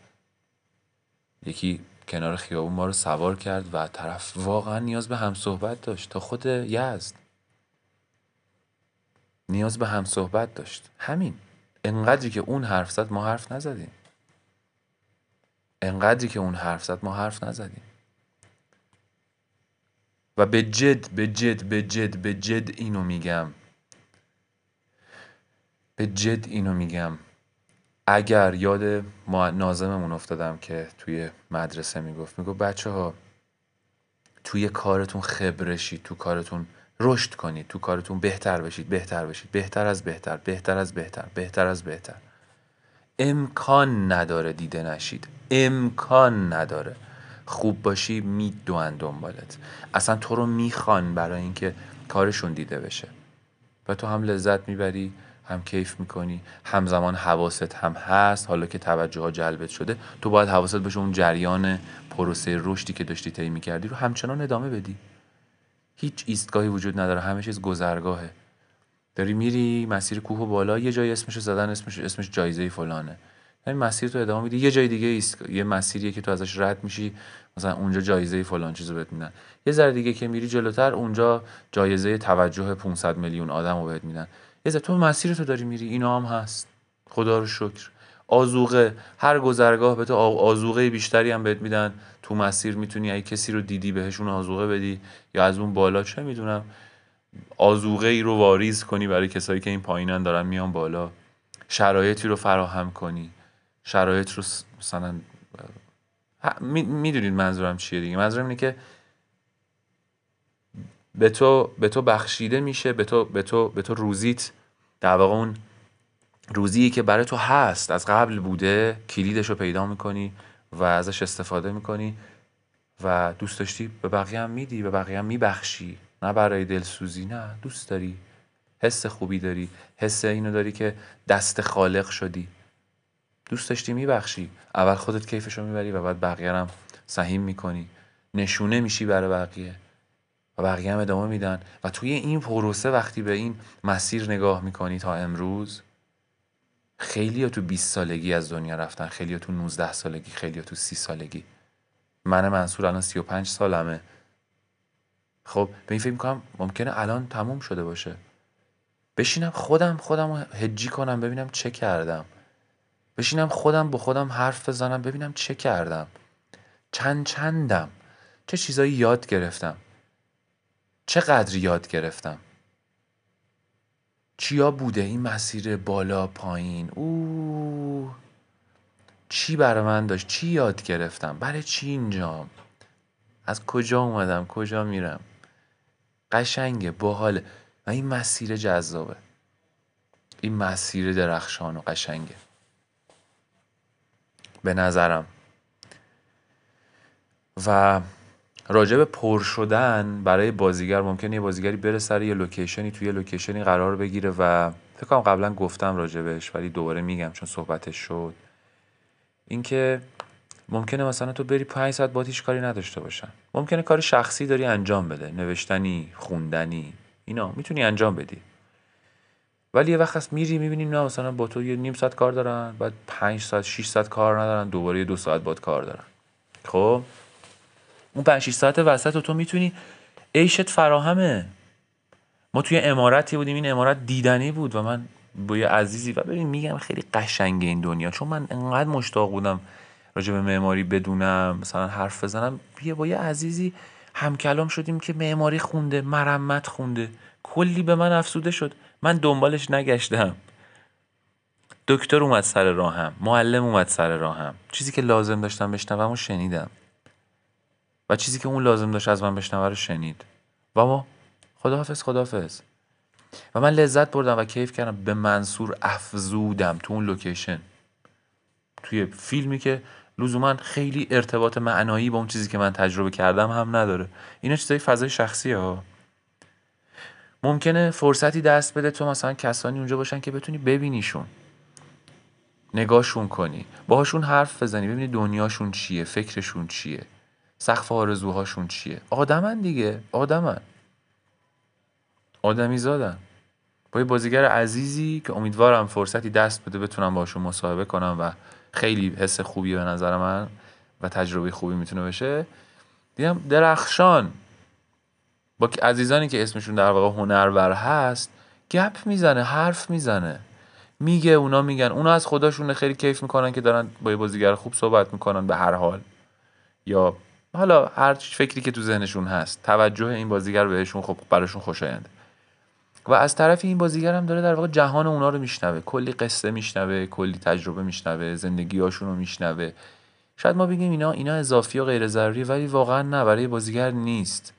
یکی کنار خیابون ما رو سوار کرد و طرف واقعا نیاز به هم صحبت داشت. تا خود یزد. نیاز به هم صحبت داشت. همین. انقدری که اون حرف زد ما حرف نزدیم. انقدری که اون حرف زد ما حرف نزدیم. و به جد به جد به جد به جد اینو میگم. به جد اینو میگم. اگر یاد نازممون افتادم که توی مدرسه می‌گفت می‌گفت بچه ها توی کارتون خبرشید تو کارتون رشد کنید تو کارتون بهتر بشید بهتر بشید بهتر از بهتر بهتر از بهتر بهتر از بهتر. امکان نداره دیده نشید. امکان نداره. خوب باشی میدوان دنبالت. اصلا تو رو می‌خوان برای اینکه کارشون دیده بشه. و تو هم لذت می‌بری. هم کیف می‌کنی همزمان حواست هم هست حالا که توجه ها جلبت شده تو باید حواست باشه اون جریان پروسه رشدی که داشتی طی می‌کردی رو همچنان ادامه بدی. هیچ ایستگاهی وجود نداره همه چیز گذرگاهه. داری میری مسیر کوه و بالا یه جای اسمش زدن اسمش اسمش جایزه فلانه. یعنی مسیر تو ادامه میدی یه جای دیگه ایست... یه مسیریه که تو ازش رد میشی مثلا اونجا جایزه فلان چیزو بهت میدن. یه ذره دیگه که میری جلوتر اونجا جایزه توجه 500 میلیون آدم رو بهت میدن. یه تو مسیر تو داری میری اینا هم هست. خدا رو شکر. آزوقه هر گذرگاه به تو آزوقه بیشتری هم بهت میدن. تو مسیر می‌تونی اگه کسی رو دیدی بهشون آزوقه بدی یا از اون بالا چه می‌دونم. آزوقه ای رو واریز کنی برای کسایی که این پایینن دارن میان بالا. شرایطی رو فراهم کنی. شرایط رو مثلا می‌دونید منظورم چیه دیگه. منظورم اینه که به تو به تو بخشیده میشه به تو به تو به تو روزیت. در واقع اون روزی که برای تو هست از قبل بوده کلیدش رو پیدا می‌کنی و ازش استفاده می‌کنی و دوست داشتی به بقیه هم میدی به بقیه هم میبخشی. نه برای دلسوزی نه دوست داری. حس خوبی داری. حس اینو داری که دست خالق شدی. دوست داشتی میبخشی. اول خودت کیفشو می‌بری و بعد بقیه هم سهیم می‌کنی. نشونه میشی برای بقیه. و بقیه هم ادامه میدن. و توی این پروسه وقتی به این مسیر نگاه می‌کنی تا امروز خیلی تو 20 سالگی از دنیا رفتن خیلی تو 19 سالگی خیلی ها تو 30 سالگی. من منصور الان 35 سالمه. خب به این فکر می‌کنم ممکنه الان تموم شده باشه. بشینم خودم خودم رو هجی کنم ببینم چه کردم. بشینم خودم با خودم حرف بزنم ببینم چه کردم. چند چندم. چه چیزایی یاد گرفتم. چقدر یاد گرفتم؟ چیا بوده این مسیر بالا پایین؟ او چی برای من داشت؟ چی یاد گرفتم؟ برای چی اینجام از کجا اومدم؟ کجا میرم؟ قشنگه باحاله. و این مسیر جذابه. این مسیر درخشان و قشنگه. به نظرم. و راجع به پر شدن برای بازیگر ممکنه یه بازیگری بره سر یه لوکیشنی توی یه لوکیشنی قرار بگیره و فکر کنم قبلا گفتم راجبش ولی دوباره میگم چون صحبتش شد. اینکه ممکنه مثلا تو بری 5 ساعت با هیچ کاری نداشته باشن. ممکنه کار شخصی داری انجام بده نوشتنی خوندنی اینا. می‌تونی انجام بدی. ولی یه وقت هست میری می‌بینی نه مثلا با تو یه نیم ساعت کار دارن بعد 5 ساعت 6 ساعت کار ندارن دوباره یه دو ساعت باد کار دارن. خب؟ اون 5 6 ساعت وسط تو می‌تونی عیشت فراهمه. ما توی امارتی بودیم این امارت دیدنی بود و من با یه عزیزی و ببین میگم خیلی قشنگه این دنیا چون من انقدر مشتاق بودم راجع به معماری بدونم مثلا حرف بزنم. بیا با یه عزیزی همکلام شدیم که معماری خونده مرمت خونده. کلی به من افسوده شد. من دنبالش نگشتم. دکتر اومد سر راهم معلم اومد سر راهم. چیزی که لازم داشتم بشنوم و شنیدم. و چیزی که اون لازم داشت از من بشنوه رو شنید. و ما خداحافظ خداحافظ. و من لذت بردم و کیف کردم. به منصور افزودم تو اون لوکیشن. توی فیلمی که لزوما خیلی ارتباط معنایی با اون چیزی که من تجربه کردم هم نداره. اینا چیزای فضای شخصی ها. ممکنه فرصتی دست بده تو مثلا کسانی اونجا باشن که بتونی ببینیشون. نگاهشون کنی. باهاشون حرف بزنی. ببینی دنیاشون چیه فکرشون چیه. سقف آرزوهاشون چیه؟ آدمن دیگه آدمن. آدمی زادن. با یه بازیگر عزیزی که امیدوارم فرصتی دست بده بتونم باشون مصاحبه کنم و خیلی حس خوبی به نظر من و تجربه خوبی می‌تونه بشه. دیدم درخشان. با عزیزانی که اسمشون در واقع هنرور هست گپ می‌زنه حرف می‌زنه. میگه اونا میگن. اونا از خداشون خیلی کیف می‌کنن که دارن با یه بازیگر خوب صحبت می‌کنن به هر حال. یا حالا هر فکری که تو ذهنشون هست توجه این بازیگر بهشون خب براشون خوشاینده. و از طرف این بازیگر هم داره در واقع جهان اونا رو میشنوه کلی قصه میشنوه کلی تجربه میشنوه زندگیاشون رو میشنوه. شاید ما بگیم اینا اینا اضافی و غیر ضروری ولی واقعا نه برای بازیگر نیست.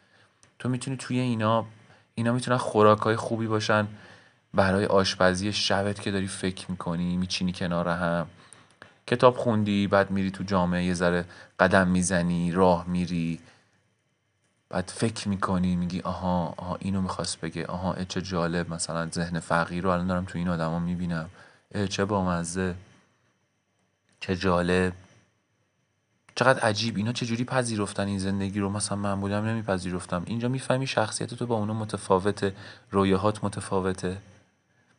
تو می‌تونی توی اینا اینا می‌تونن خوراک خوبی باشن. برای آشپزی شبت که داری فکر می‌کنی میچینی کنار هم. کتاب خوندی بعد میری تو جامعه یه ذره قدم می‌زنی راه میری بعد فکر می‌کنی میگی آها آها اینو می‌خواست بگه آها چه جالب مثلا ذهن فقیر رو الان دارم تو این آدما می‌بینم. چه بامزه چه جالب. چقدر عجیب اینا چجوری پذیرفتن این زندگی رو؟ مثلا من بودم نمیپذیرفتم. اینجا می‌فهمی شخصیت تو با اونا متفاوته رویاهات متفاوته.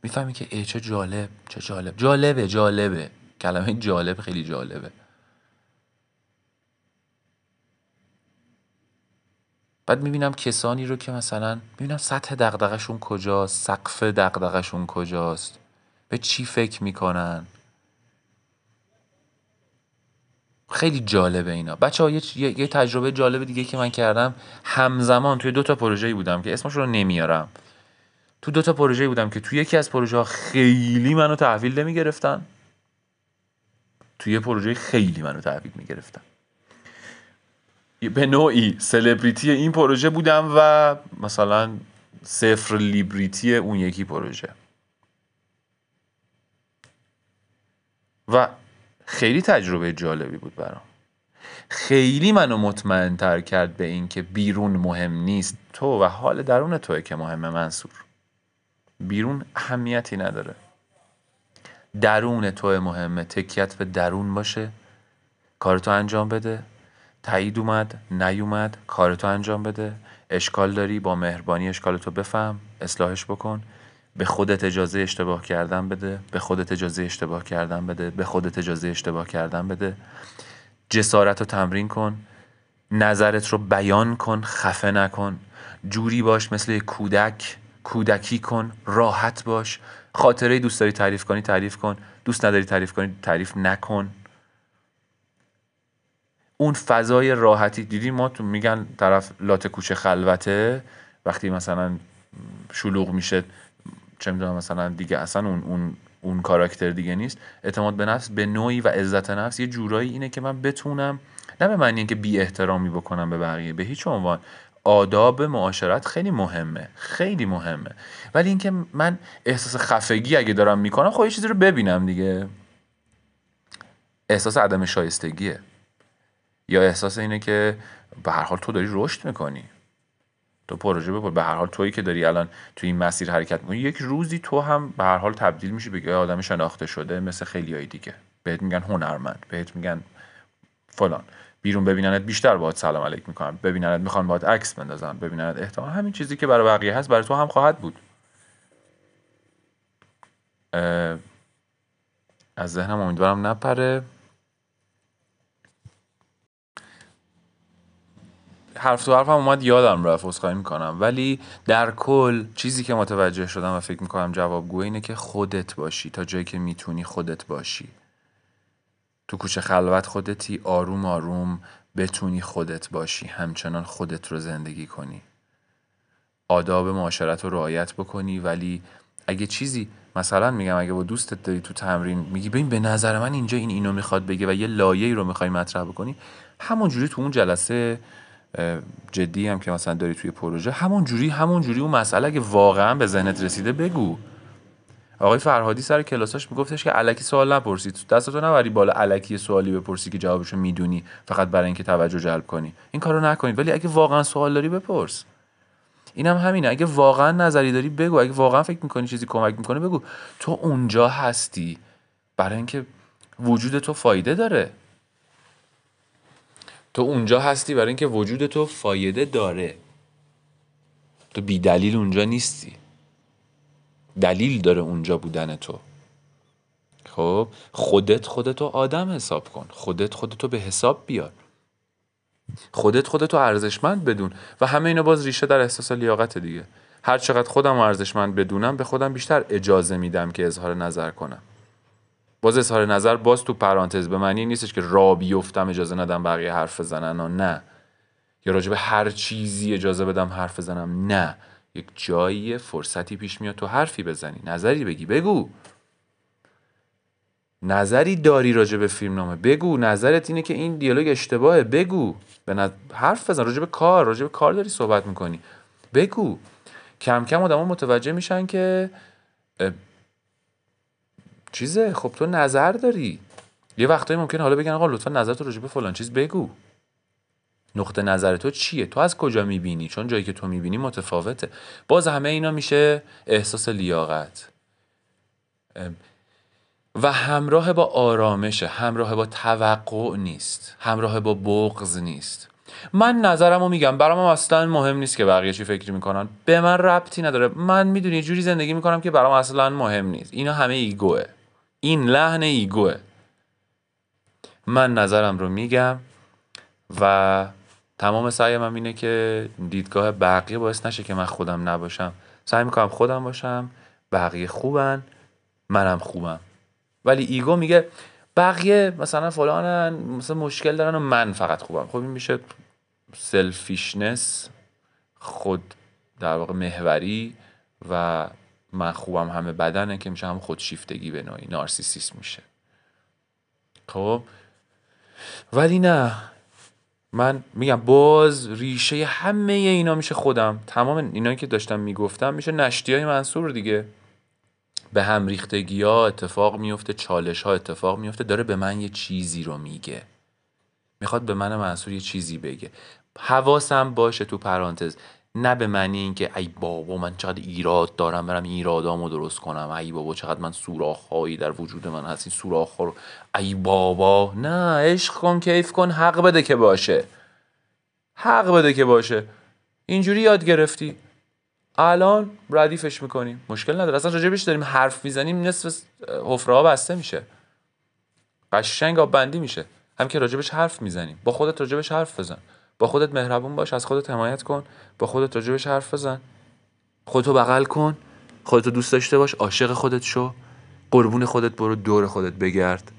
می‌فهمی که ای چه جالب چه جالب. جالبه جالبه. کلمه جالب خیلی جالبه. بعد می‌بینم کسانی رو که مثلا می‌بینم سطح دقدقشون کجاست سقف دقدقشون کجاست به چی فکر می‌کنن؟ خیلی جالبه اینا. بچه ها یه, یه،, تجربه جالب دیگه که من کردم همزمان توی دو تا پروژه‌ای بودم که اسمش رو نمیارم. تو دو تا پروژه بودم که تو یکی از پروژه ها خیلی منو تحویل نمی گرفتن تو یه پروژه خیلی منو تحویل می گرفتن به نوعی سلبریتی این پروژه بودم و مثلا صفر لیبریتی اون یکی پروژه. و خیلی تجربه جالبی بود برام. خیلی منو مطمئن تر کرد به این که بیرون مهم نیست تو و حال درون توه که مهمه منصور. بیرون اهمیتی نداره. درون تو مهمه. تکیت به درون باشه. کارتو انجام بده. تایید اومد نیومد کارتو انجام بده. اشکال داری با مهربانی اشکالتو بفهم اصلاحش بکن. به خودت اجازه اشتباه کردن بده. به خودت اجازه اشتباه کردن بده. به خودت اجازه اشتباه کردن بده. جسارت رو تمرین کن. نظرت رو بیان کن. خفه نکن. جوری باش مثل کودک. کودکی کن. راحت باش. خاطره دوست داری تعریف کنی تعریف کن. دوست نداری تعریف کنی تعریف نکن. اون فضای راحتی دیدی ما تو میگن طرف لات کوچه خلوته؟ وقتی مثلا شلوغ میشه چه می‌دونم مثلا دیگه اصلا اون اون اون کاراکتر دیگه نیست. اعتماد به نفس به نوعی و عزت نفس. یه جورایی اینه که من بتونم نه به معنی اینکه بی احترامی بکنم به بقیه به هیچ عنوان. آداب معاشرت خیلی مهمه خیلی مهمه. ولی اینکه من احساس خفگی اگه دارم می‌کنم خب یه چیزی رو ببینم دیگه. احساس عدم شایستگیه. یا احساس اینه که به هر حال تو داری رشد می‌کنی. تو پروژه بپر. به هر حال تویی که داری الان تو این مسیر حرکت می‌کنی یک روزی تو هم به هر حال تبدیل میشی به آدم شناخته شده مثل خیلی های دیگه. بهت میگن هنرمند بهت میگن فلان. بیرون ببیننت بیشتر باید سلام علیک می‌کنن ببیننت می‌خوان باید عکس بندازن ببیننت احتمال همین چیزی که برای بقیه هست برای تو هم خواهد بود. از ذهنم امیدوارم نپره. حرف تو حرفم اومد یادم رفت عذرخواهی می‌کنم. ولی در کل چیزی که متوجه شدم و فکر می‌کنم جوابگو اینه که خودت باشی. تا جایی که می‌تونی خودت باشی. تو کوچه خلوت خودتی آروم آروم بتونی خودت باشی همچنان خودت رو زندگی کنی. آداب معاشرت رو رعایت بکنی ولی اگه چیزی مثلا میگم اگه با دوستت داری تو تمرین میگی ببین به نظر من اینجا این اینو می‌خواد بگه و یه لایه‌ای رو می‌خوای مطرح بکنی همونجوری تو اون جلسه جدی هم که مثلا داری توی پروژه همون جوری همون جوری اون مسئله اگه واقعا به ذهنت رسیده بگو. آقای فرهادی سر کلاساش میگفتش که علکی سوال نپرسید دستتو نبری بالا علکی سوالی بپرسی که جوابشو می‌دونی فقط برای اینکه توجه جلب کنی. این کارو نکنید. ولی اگه واقعا سوال داری بپرس. اینم هم همینه. اگه واقعا نظری داری بگو. اگه واقعا فکر می‌کنی چیزی کمک می‌کنه بگو. تو اونجا هستی. برای اینکه وجود تو فایده داره. تو اونجا هستی برای اینکه وجود تو فایده داره. تو بی دلیل اونجا نیستی. دلیل داره اونجا بودن تو. خب خودت خودتو آدم حساب کن. خودت خودتو به حساب بیار. خودت خودتو ارزشمند بدون. و همه اینا باز ریشه در احساس لیاقت دیگه. هر چقدر خودم ارزشمند بدونم به خودم بیشتر اجازه میدم که اظهار نظر کنم. باز اظهار نظر باز تو پرانتز به معنی نیستش که را بیفتم اجازه ندم بقیه حرف بزنن و نه. یا راجع به هر چیزی اجازه بدم حرف بزنم نه. یک جایی فرصتی پیش میاد تو حرفی بزنی. نظری بگی بگو. نظری داری راجع به فیلم نامه بگو. نظرت اینه که این دیالوگ اشتباهه. بگو. به حرف بزن. راجع به کار راجع به کار داری صحبت می‌کنی. بگو. کم کم آدما متوجه میشن که چیزه. خب تو نظر داری. یه وقتایی ممکن حالا بگن آقا لطفا نظرت راجع به فلان چیز بگو. نقطه نظر تو چیه؟ تو از کجا می‌بینی؟ چون جایی که تو می‌بینی متفاوته. باز همه اینا میشه احساس لیاقت. و همراه با آرامش همراه با توقع نیست. همراه با بغض نیست. من نظرم رو میگم. برام اصلا مهم نیست که بقیه چی فکر می‌کنن. به من ربطی نداره. من می‌دونی جوری زندگی می‌کنم که برام اصلا مهم نیست. اینا همه ایگوه. این لحن ایگوه. من نظرم رو میگم و تمام سعیم هم اینه که دیدگاه بقیه باعث نشه که من خودم نباشم. سعی می‌کنم خودم باشم بقیه خوبن منم خوبم. ولی ایگو میگه بقیه مثلا فلانن مثلا مشکل دارن و من فقط خوبم. خب این میشه سلفیشنس خود در واقع محوری و من خوبم همه بدنه که میشه هم خودشیفتگی به نوعی نارسیسیسم میشه. خب؟ ولی نه. من میگم باز ریشه همه اینا میشه خودم. تمام اینا که داشتم می‌گفتم میشه نشتی های منصور دیگه. به هم ریختگی ها اتفاق میفته چالش ها اتفاق میفته داره به من یه چیزی رو میگه. می‌خواد به من منصور یه چیزی بگه. حواسم باشه تو پرانتز. نه به معنی اینکه ای بابا من چقدر ایراد دارم برم ایرادامو درست کنم. ای بابا چقدر من سوراخهایی در وجود من هست این سوراخ رو. ای بابا نه عشق کن کیف کن حق بده که باشه. حق بده که باشه. اینجوری یاد گرفتی. الان ردیفش می‌کنیم مشکل نداره. اصلا راجبش داریم حرف می‌زنیم نصف حفره ها بسته میشه. قشنگ آب بندی میشه. هم که راجبش حرف می‌زنیم. با خودت راجبش حرف بزن. با خودت مهربون باش از خودت حمایت کن با خودت راجبش حرف بزن. خودتو بغل کن خودتو دوست داشته باش عاشق خودت شو. قربون خودت برو دور خودت بگرد.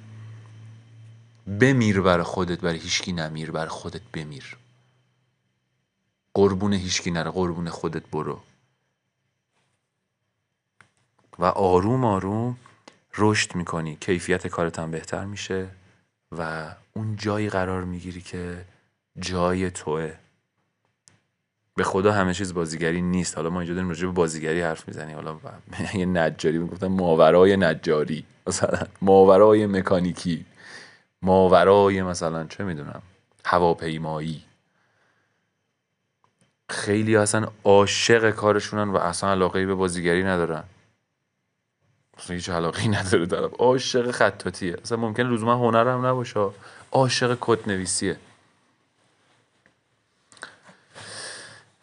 بمیر بر خودت برای هیچکی نمیر بر خودت بمیر. قربون هیچکی نره قربون خودت برو. و آروم آروم رشد می‌کنی. کیفیت کارت بهتر میشه و اون جایی قرار می‌گیری که جای توه. به خدا همه چیز بازیگری نیست. حالا ما اینجا داریم راجع به بازیگری حرف می‌زنیم. حالا یه نجاری می‌گفتن ماورای نجاری. مثلا ماورای مکانیکی. ماورای مثلا چه می‌دونم هواپیمایی. خیلی اصلا عاشق کارشونن و اصلا علاقه به بازیگری ندارن. اصلا هیچ علاقه نداره طرف عاشق خطاتیه اصلا ممکن لزوما هنر هم نباشه. عاشق کد نویسیه.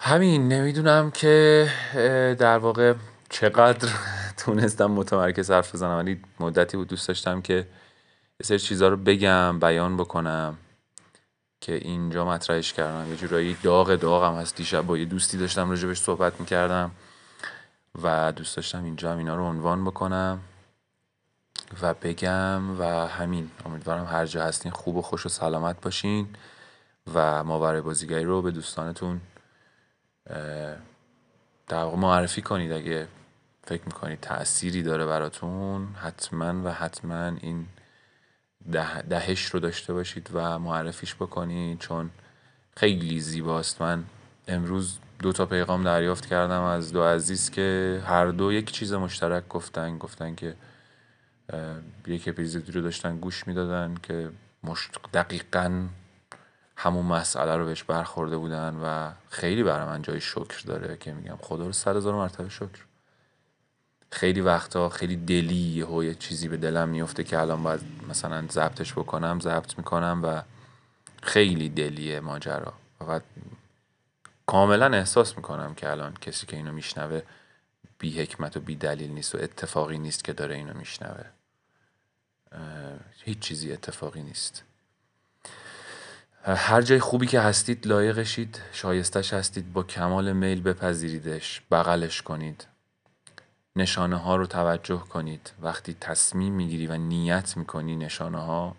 همین نمی‌دونم که در واقع چقدر تونستم متمرکز حرف بزنم. ولی مدتی بود دوست داشتم که یه سری چیزها رو بگم بیان بکنم که اینجا مطرحش کردم. یه جورایی داغ داغم هست. دیشب با یه دوستی داشتم راجبش صحبت می‌کردم و دوست داشتم اینجا هم اینا رو عنوان بکنم و بگم و همین. امیدوارم هر جا هستین خوب و خوش و سلامت باشین و ما برای بازیگری رو به دوستانتون در واقع معرفی کنید اگه فکر می‌کنید تأثیری داره براتون حتما و حتما این ده دهش رو داشته باشید و معرفیش بکنید چون خیلی زیباست. من امروز دو تا پیغام دریافت کردم از دو عزیز که هر دو یک چیز مشترک گفتن گفتن که یک اپیزودی رو داشتن گوش می‌دادن که دقیقا همون مسئله رو بهش برخورده بودن و خیلی برای من جای شکر داره که میگم خدا رو صد هزار مرتبه شکر. خیلی وقتا خیلی دلی یه چیزی به دلم میفته که الان باید مثلا ضبطش بکنم ضبط می‌کنم و خیلی دلیه ماجرا. و کاملا احساس می‌کنم که الان کسی که اینو میشنوه بی حکمت و بی دلیل نیست و اتفاقی نیست که داره اینو میشنوه. هیچ چیزی اتفاقی نیست. هر جای خوبی که هستید لایقشید شایستش هستید با کمال میل بپذیریدش بغلش کنید. نشانه ها رو توجه کنید. وقتی تصمیم می‌گیری و نیت می‌کنی نشانه ها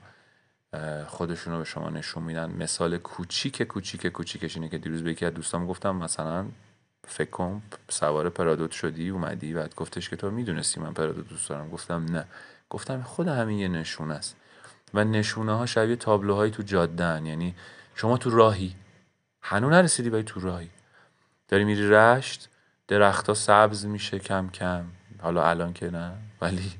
خودشون رو به شما نشون میدن. مثال کوچیک کوچیک کوچیکش اینه که دیروز به یکی از دوستام گفتم مثلا فکر سوار پرادوت شدی اومدی بعد گفتش که تو می‌دونستی من پرادوت دوست دارم. گفتم نه. گفتم خود همین یه نشونه است. و نشونه ها شبیه تابلوهایی تو جادن یعنی شما تو راهی. هنو نرسیدی ولی تو راهی. داری میری رشت درختها سبز میشه کم کم. حالا الان که نه ولی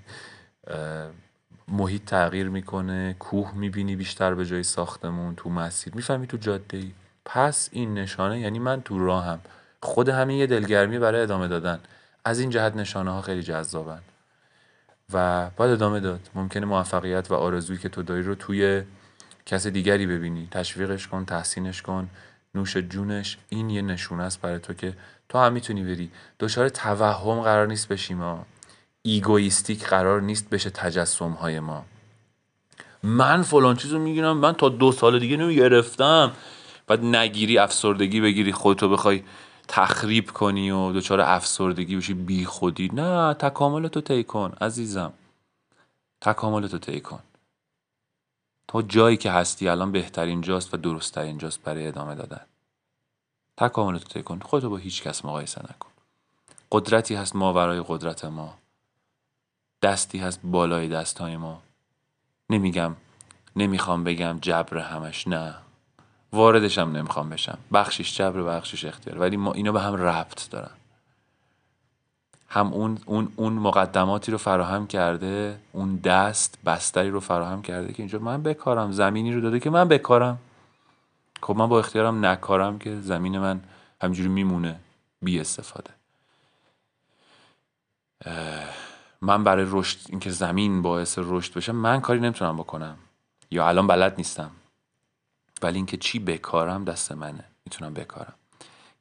محیط تغییر می‌کنه کوه می‌بینی بیشتر به جای ساختمون تو مسیر. می‌فهمی تو جاده ای پس این نشانه یعنی من تو راهم. خود همین یه دلگرمی برای ادامه دادن. از این جهت نشانه ها خیلی جذابن. و باید ادامه داد. ممکنه موفقیت و آرزویی که تو داری رو توی کس دیگری ببینی. تشویقش کن تحسینش کن نوش جونش. این یه نشونه است برای تو که تو هم می‌تونی بری. دچار توهم قرار نیست بشیم ما. egoistic قرار نیست بشه تجسم های ما. من فلان چیزو می‌گیرم من تا دو سال دیگه نمی‌گرفتم. بعد نگیری افسردگی بگیری خودتو بخوای تخریب کنی و دچار افسردگی بشی بی خودی. نه تکاملتو طی کن عزیزم. تکاملتو طی کن. تا جایی که هستی الان بهترین جاست و درستترین جاست برای ادامه دادن. تکاملتو طی کن. خودتو با هیچ کس مقایسه نکن. قدرتی هست ماورای قدرت ما. دستی هست بالای دستای ما. نمیگم نمی‌خوام بگم جبر همش نه. واردشم نمی‌خوام بشم. بخشش جبر بخشش اختیار. ولی ما اینا به هم ربط دارن. هم اون, اون, اون مقدماتی رو فراهم کرده اون دست بستری رو فراهم کرده که اینجا من بکارم. زمینی رو داده که من بکارم. خب من با اختیارم نکارم که زمین من همینجوری میمونه بی استفاده. من برای رشد اینکه زمین باعث رشد بشه من کاری نمی‌تونم بکنم. یا الان بلد نیستم. ولی اینکه چی بکارم دست منه. می‌تونم بکارم.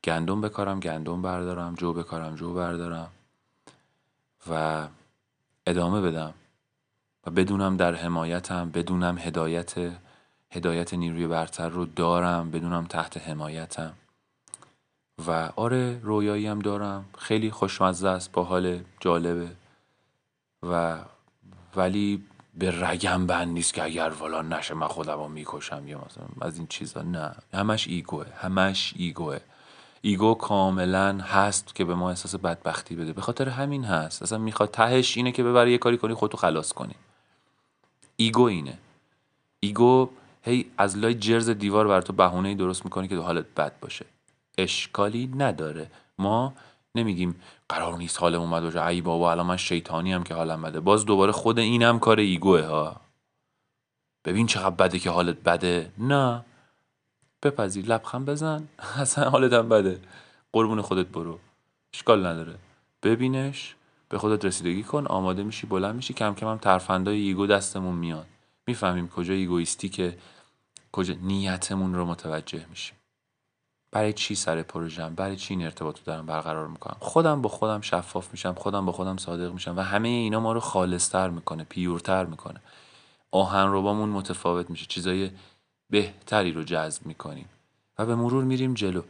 گندم بکارم گندم بردارم جو بکارم جو بردارم و ادامه بدم و بدونم در حمایتم بدونم هدایت هدایت نیروی برتر رو دارم بدونم تحت حمایتم. و آره رویایی هم دارم. خیلی خوشمزه است با حال جالبه. و ولی به رگم بند نیست که اگر فلان نشه من خودم رو می‌کشم یا مثلا از این چیزا. نه. همش ایگوه. همش ایگوه. ایگو کاملا هست که به ما احساس بدبختی بده. به خاطر همین هست. اصلا می‌خواد تهش اینه که ببری یه کاری کنی خودتو خلاص کنی. ego اینه. ego هی از لای جرز دیوار بر تو بهونه درست می‌کنی که تو حالت بد باشه. اشکالی نداره. ما نمیگیم قرار نیست حالمون بد باشه. ای بابا الان من شیطانی هم که حالم بده. باز دوباره خود اینم کار ego ه ها. ببین چقدر بده که حالت بده. نه. بپذیر لبخند بزن. اصلا حالت هم بده. قربون خودت برو. اشکال نداره. ببینش. به خودت رسیدگی کن. آماده میشی بلند میشی. کم کم هم ترفندای ego دستمون میاد. می‌فهمیم کجا egoistic ئه کجا نیتمون رو متوجه میشیم. برای چی سر پروژم برای چی این ارتباط رو دارم برقرار می‌کنم؟ خودم با خودم شفاف میشم خودم با خودم صادق میشم و همه اینا ما رو خالصتر می‌کنه pure تر می‌کنه. آهنربامون متفاوت میشه چیزای بهتری رو جذب می‌کنیم و به مرور میریم جلو.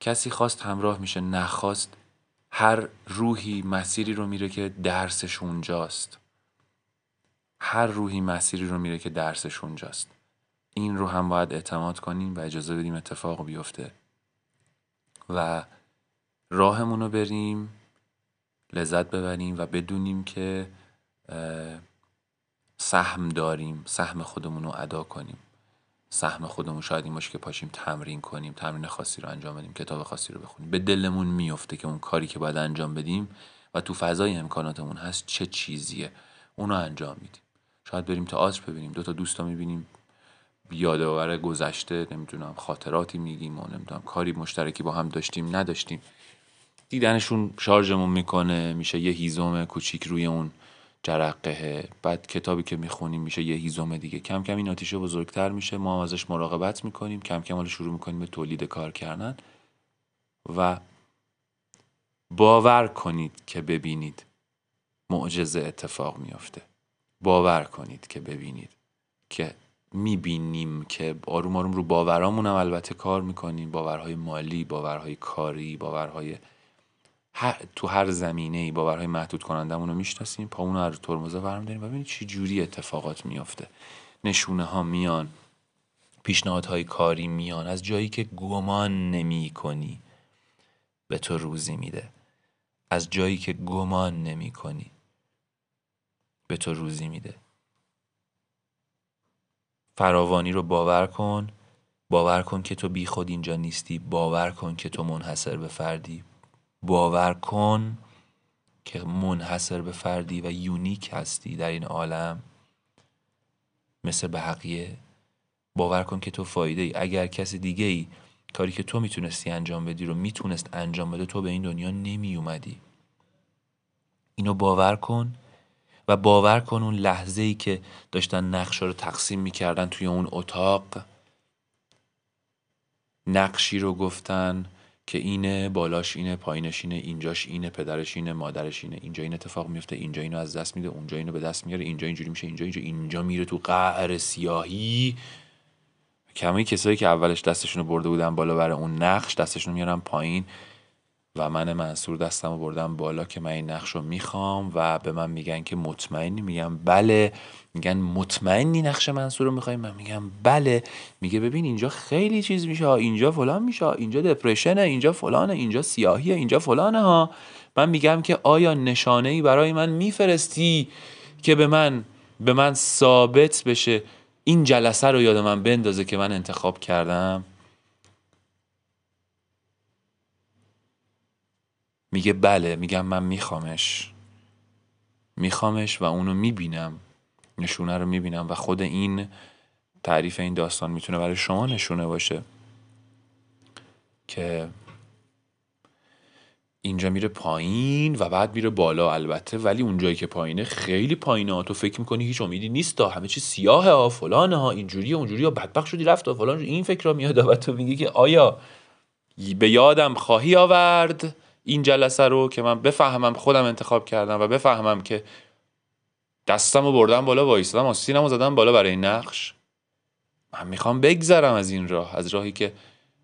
کسی خواست همراه میشه نخواست هر روحی مسیری رو میره که درسش اونجاست. هر روحی مسیری رو میره که درسش اونجاست. این رو هم باید اعتماد کنیم و اجازه بدیم اتفاق بیفته. و راهمون رو بریم لذت ببریم و بدونیم که سهم داریم سهم خودمون رو ادا کنیم. سهم خودمون شاید این باشه که پاشیم تمرین کنیم تمرین خاصی رو انجام بدیم کتاب خاصی رو بخونیم. به دلمون میفته که اون کاری که باید انجام بدیم و تو فضای امکاناتمون هست چه چیزیه. اونو انجام میدیم. شاید بریم تئاتر ببینیم دو تا دوستا می‌بینیم. یادآور گذشته نمی‌دونم خاطراتی میگیم و نمی‌دونم کاری مشترکی با هم داشتیم نداشتیم. دیدنشون شارژمون می‌کنه میشه یه هیزم کوچیک روی اون جرقه. بعد کتابی که می‌خونیم میشه یه هیزم دیگه. کم کم این آتیشه بزرگتر میشه. ما ازش مراقبت می‌کنیم. کم کم حالا شروع می‌کنیم به تولید کار کردن. و باور کنید که ببینید معجزه اتفاق میافته. باور کنید که ببینید که می‌بینیم که آروم آروم رو باورامون هم البته کار می‌کنیم. باورهای مالی باورهای کاری باورهای تو هر زمینه ای باورهای محدود کنندمون رو می‌شناسیم پامون رو ترمزه برم داریم و ببینید چی جوری اتفاقات میافته. نشونه ها میان پیشنهادهای کاری میان از جایی که گمان نمی کنی به تو روزی میده. از جایی که گمان نمی کنی به تو روزی میده. فراوانی رو باور کن. باور کن که تو بی خود اینجا نیستی. باور کن که تو منحصر به فردی. باور کن که منحصر به فردی و یونیک هستی در این عالم. مثل بقیه باور کن که تو فایده ای. اگر کسی دیگه ای کاری که تو می‌تونستی انجام بدی رو می‌تونست انجام بده تو به این دنیا نمی اومدی اینو باور کن. و باور کن اون لحظه ای که داشتن نقشه رو تقسیم می‌کردن توی اون اتاق نقشی رو گفتن که اینه بالاش اینه پایینش اینه اینجاش اینه پدرش اینه مادرش اینه اینجا این اتفاق میفته اینجا اینو از دست میده اونجا اینو به دست میاره اینجا اینجوری میشه اینجا اینجا اینجا میره تو قعر سیاهی. کمی کسایی که اولش دستشون رو برده بودن بالا برای اون نقش دستشون میارن پایین. و من منصور دستم رو بردم بالا که من این نقش رو می‌خوام و به من میگن که مطمئنی؟ میگم بله. میگن مطمئنی نقش منصور رو می‌خوای؟ من میگم بله. میگه ببین اینجا خیلی چیز میشه. اینجا فلان میشه. اینجا دپرشنه اینجا فلانه. اینجا سیاهیه. اینجا فلانه ها. من میگم که آیا نشانه ای برای من میفرستی که به من به من ثابت بشه؟ این جلسه رو یاد من بندازه که من انتخاب کردم. میگه بله میگم من میخوامش. میخوامش و اونو می‌بینم. نشونه رو می‌بینم و خود این تعریف این داستان می‌تونه برای شما نشونه باشه که اینجا میره پایین و بعد میره بالا البته ولی اونجایی که پایینه خیلی پایینه. ها تو فکر می‌کنی هیچ امیدی نیست تا همه چی سیاهه ها فلانه ها اینجوری اونجوری ها بدبخت شدی رفت فلان این فکر را میاد و تو میگی که آیا به یادم خواهی آورد؟ این جلسه رو که من بفهمم خودم انتخاب کردم و بفهمم که دستم رو بردم بالا وایستادم آستینم رو زدم بالا برای نقش من می‌خوام بگذرم از این راه از راهی که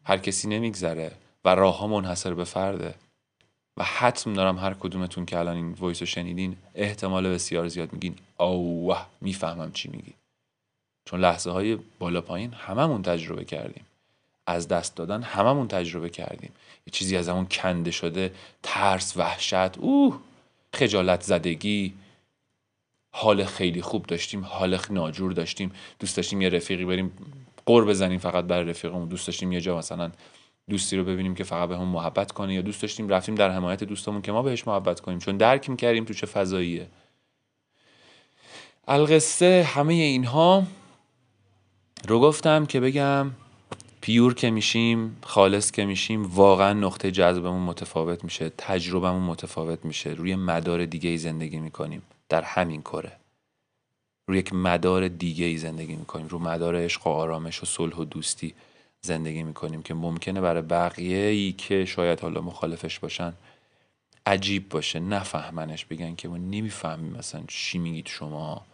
هر کسی نمیگذره و راه ها منحصر به فرده. و حتم دارم هر کدومتون که الان این وایس رو شنیدین احتمال بسیار زیاد میگین اوه می‌فهمم چی میگی. چون لحظه های بالا پایین هممون تجربه کردیم. از دست دادن هممون تجربه کردیم. چیزی از همون کنده شده ترس وحشت اوه خجالت زدگی. حال خیلی خوب داشتیم حال ناجور داشتیم. دوست داشتیم یه رفیقی بریم قر بزنیم فقط برای رفیقمون. دوست داشتیم یه جا مثلا دوستی رو ببینیم که فقط به هم محبت کنه. یا دوست داشتیم رفتیم در حمایت دوستمون که ما بهش محبت کنیم. چون درک کردیم تو چه فضاییه. القصه همه اینها رو گفتم که بگم پیور که میشیم خالص که میشیم واقعا نقطه جذبمون متفاوت میشه تجربهمون متفاوت میشه. روی مدار دیگه ای زندگی می‌کنیم. در همین کره. روی یک مدار دیگه ای زندگی می‌کنیم. رو مدار عشق و آرامش و صلح و دوستی زندگی می‌کنیم که ممکنه برای بقیه ای که شاید حالا مخالفش باشن عجیب باشه. نفهمنش بگن که ما نمی‌فهمیم مثلا چی میگید شما.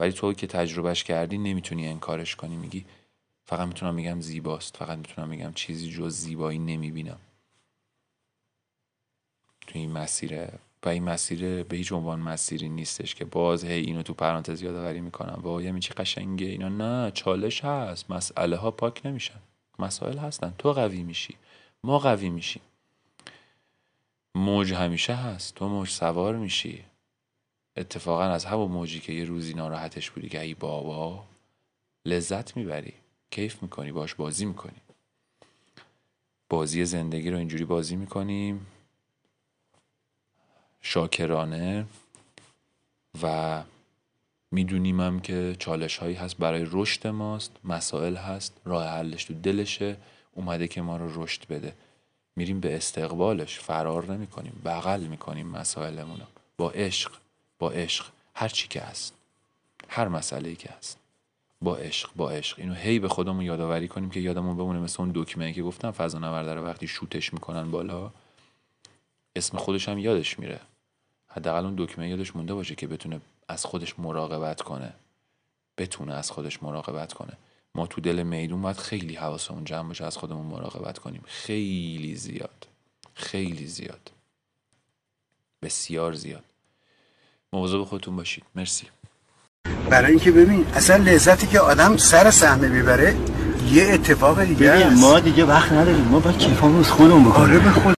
ولی تو که تجربهش کردی نمی‌تونی انکارش کنی. میگی فقط می‌تونم میگم زیباست فقط می‌تونم میگم چیزی جز زیبایی نمی‌بینم. تو این مسیره و این مسیر به هیچ عنوان مسیری نیستش که باز هی اینو تو پرانتز یادآوری می‌کنم. وای همین چی قشنگه اینا نه چالش هست. مسئله ها پاک نمیشن. مسائل هستن. تو قوی میشی. ما قوی میشیم. موج همیشه هست. تو موج سوار میشی. اتفاقا از همون موجی که یه روزی ناراحتش بودی که ای بابا لذت می‌بری. کیف می‌کنی باش بازی می‌کنی. بازی زندگی رو اینجوری بازی می‌کنیم. شاکرانه و می‌دونیم که چالش هایی هست برای رشد ماست مسائل هست راه حلش تو دلشه اومده که ما رو رشد بده. میریم به استقبالش فرار نمی کنیم بغل می‌کنیم مسائلمون با عشق با عشق. هر چی که هست. هر مسئله که هست. با عشق با عشق. اینو هی به خودمون یادآوری کنیم که یادمون بمونه. مثل اون دکمه که گفتم فضا نورد رو وقتی شوتش می‌کنن بالا اسم خودش هم یادش میره. حداقل اون دکمه یادش مونده باشه که بتونه از خودش مراقبت کنه. بتونه از خودش مراقبت کنه. ما تو دل میدون باید خیلی حواسمون جمع باشه از خودمون مراقبت کنیم. خیلی زیاد. خیلی زیاد. بسیار زیاد. مواظب خودتون باشید. مرسی. برای اینکه ببین اصلا لذتی که آدم سر صحنه می‌بره یه اتفاق دیگه ببین است. ما دیگه وقت نداریم. ما باید کیفامون از خودمون بکنیم. آره به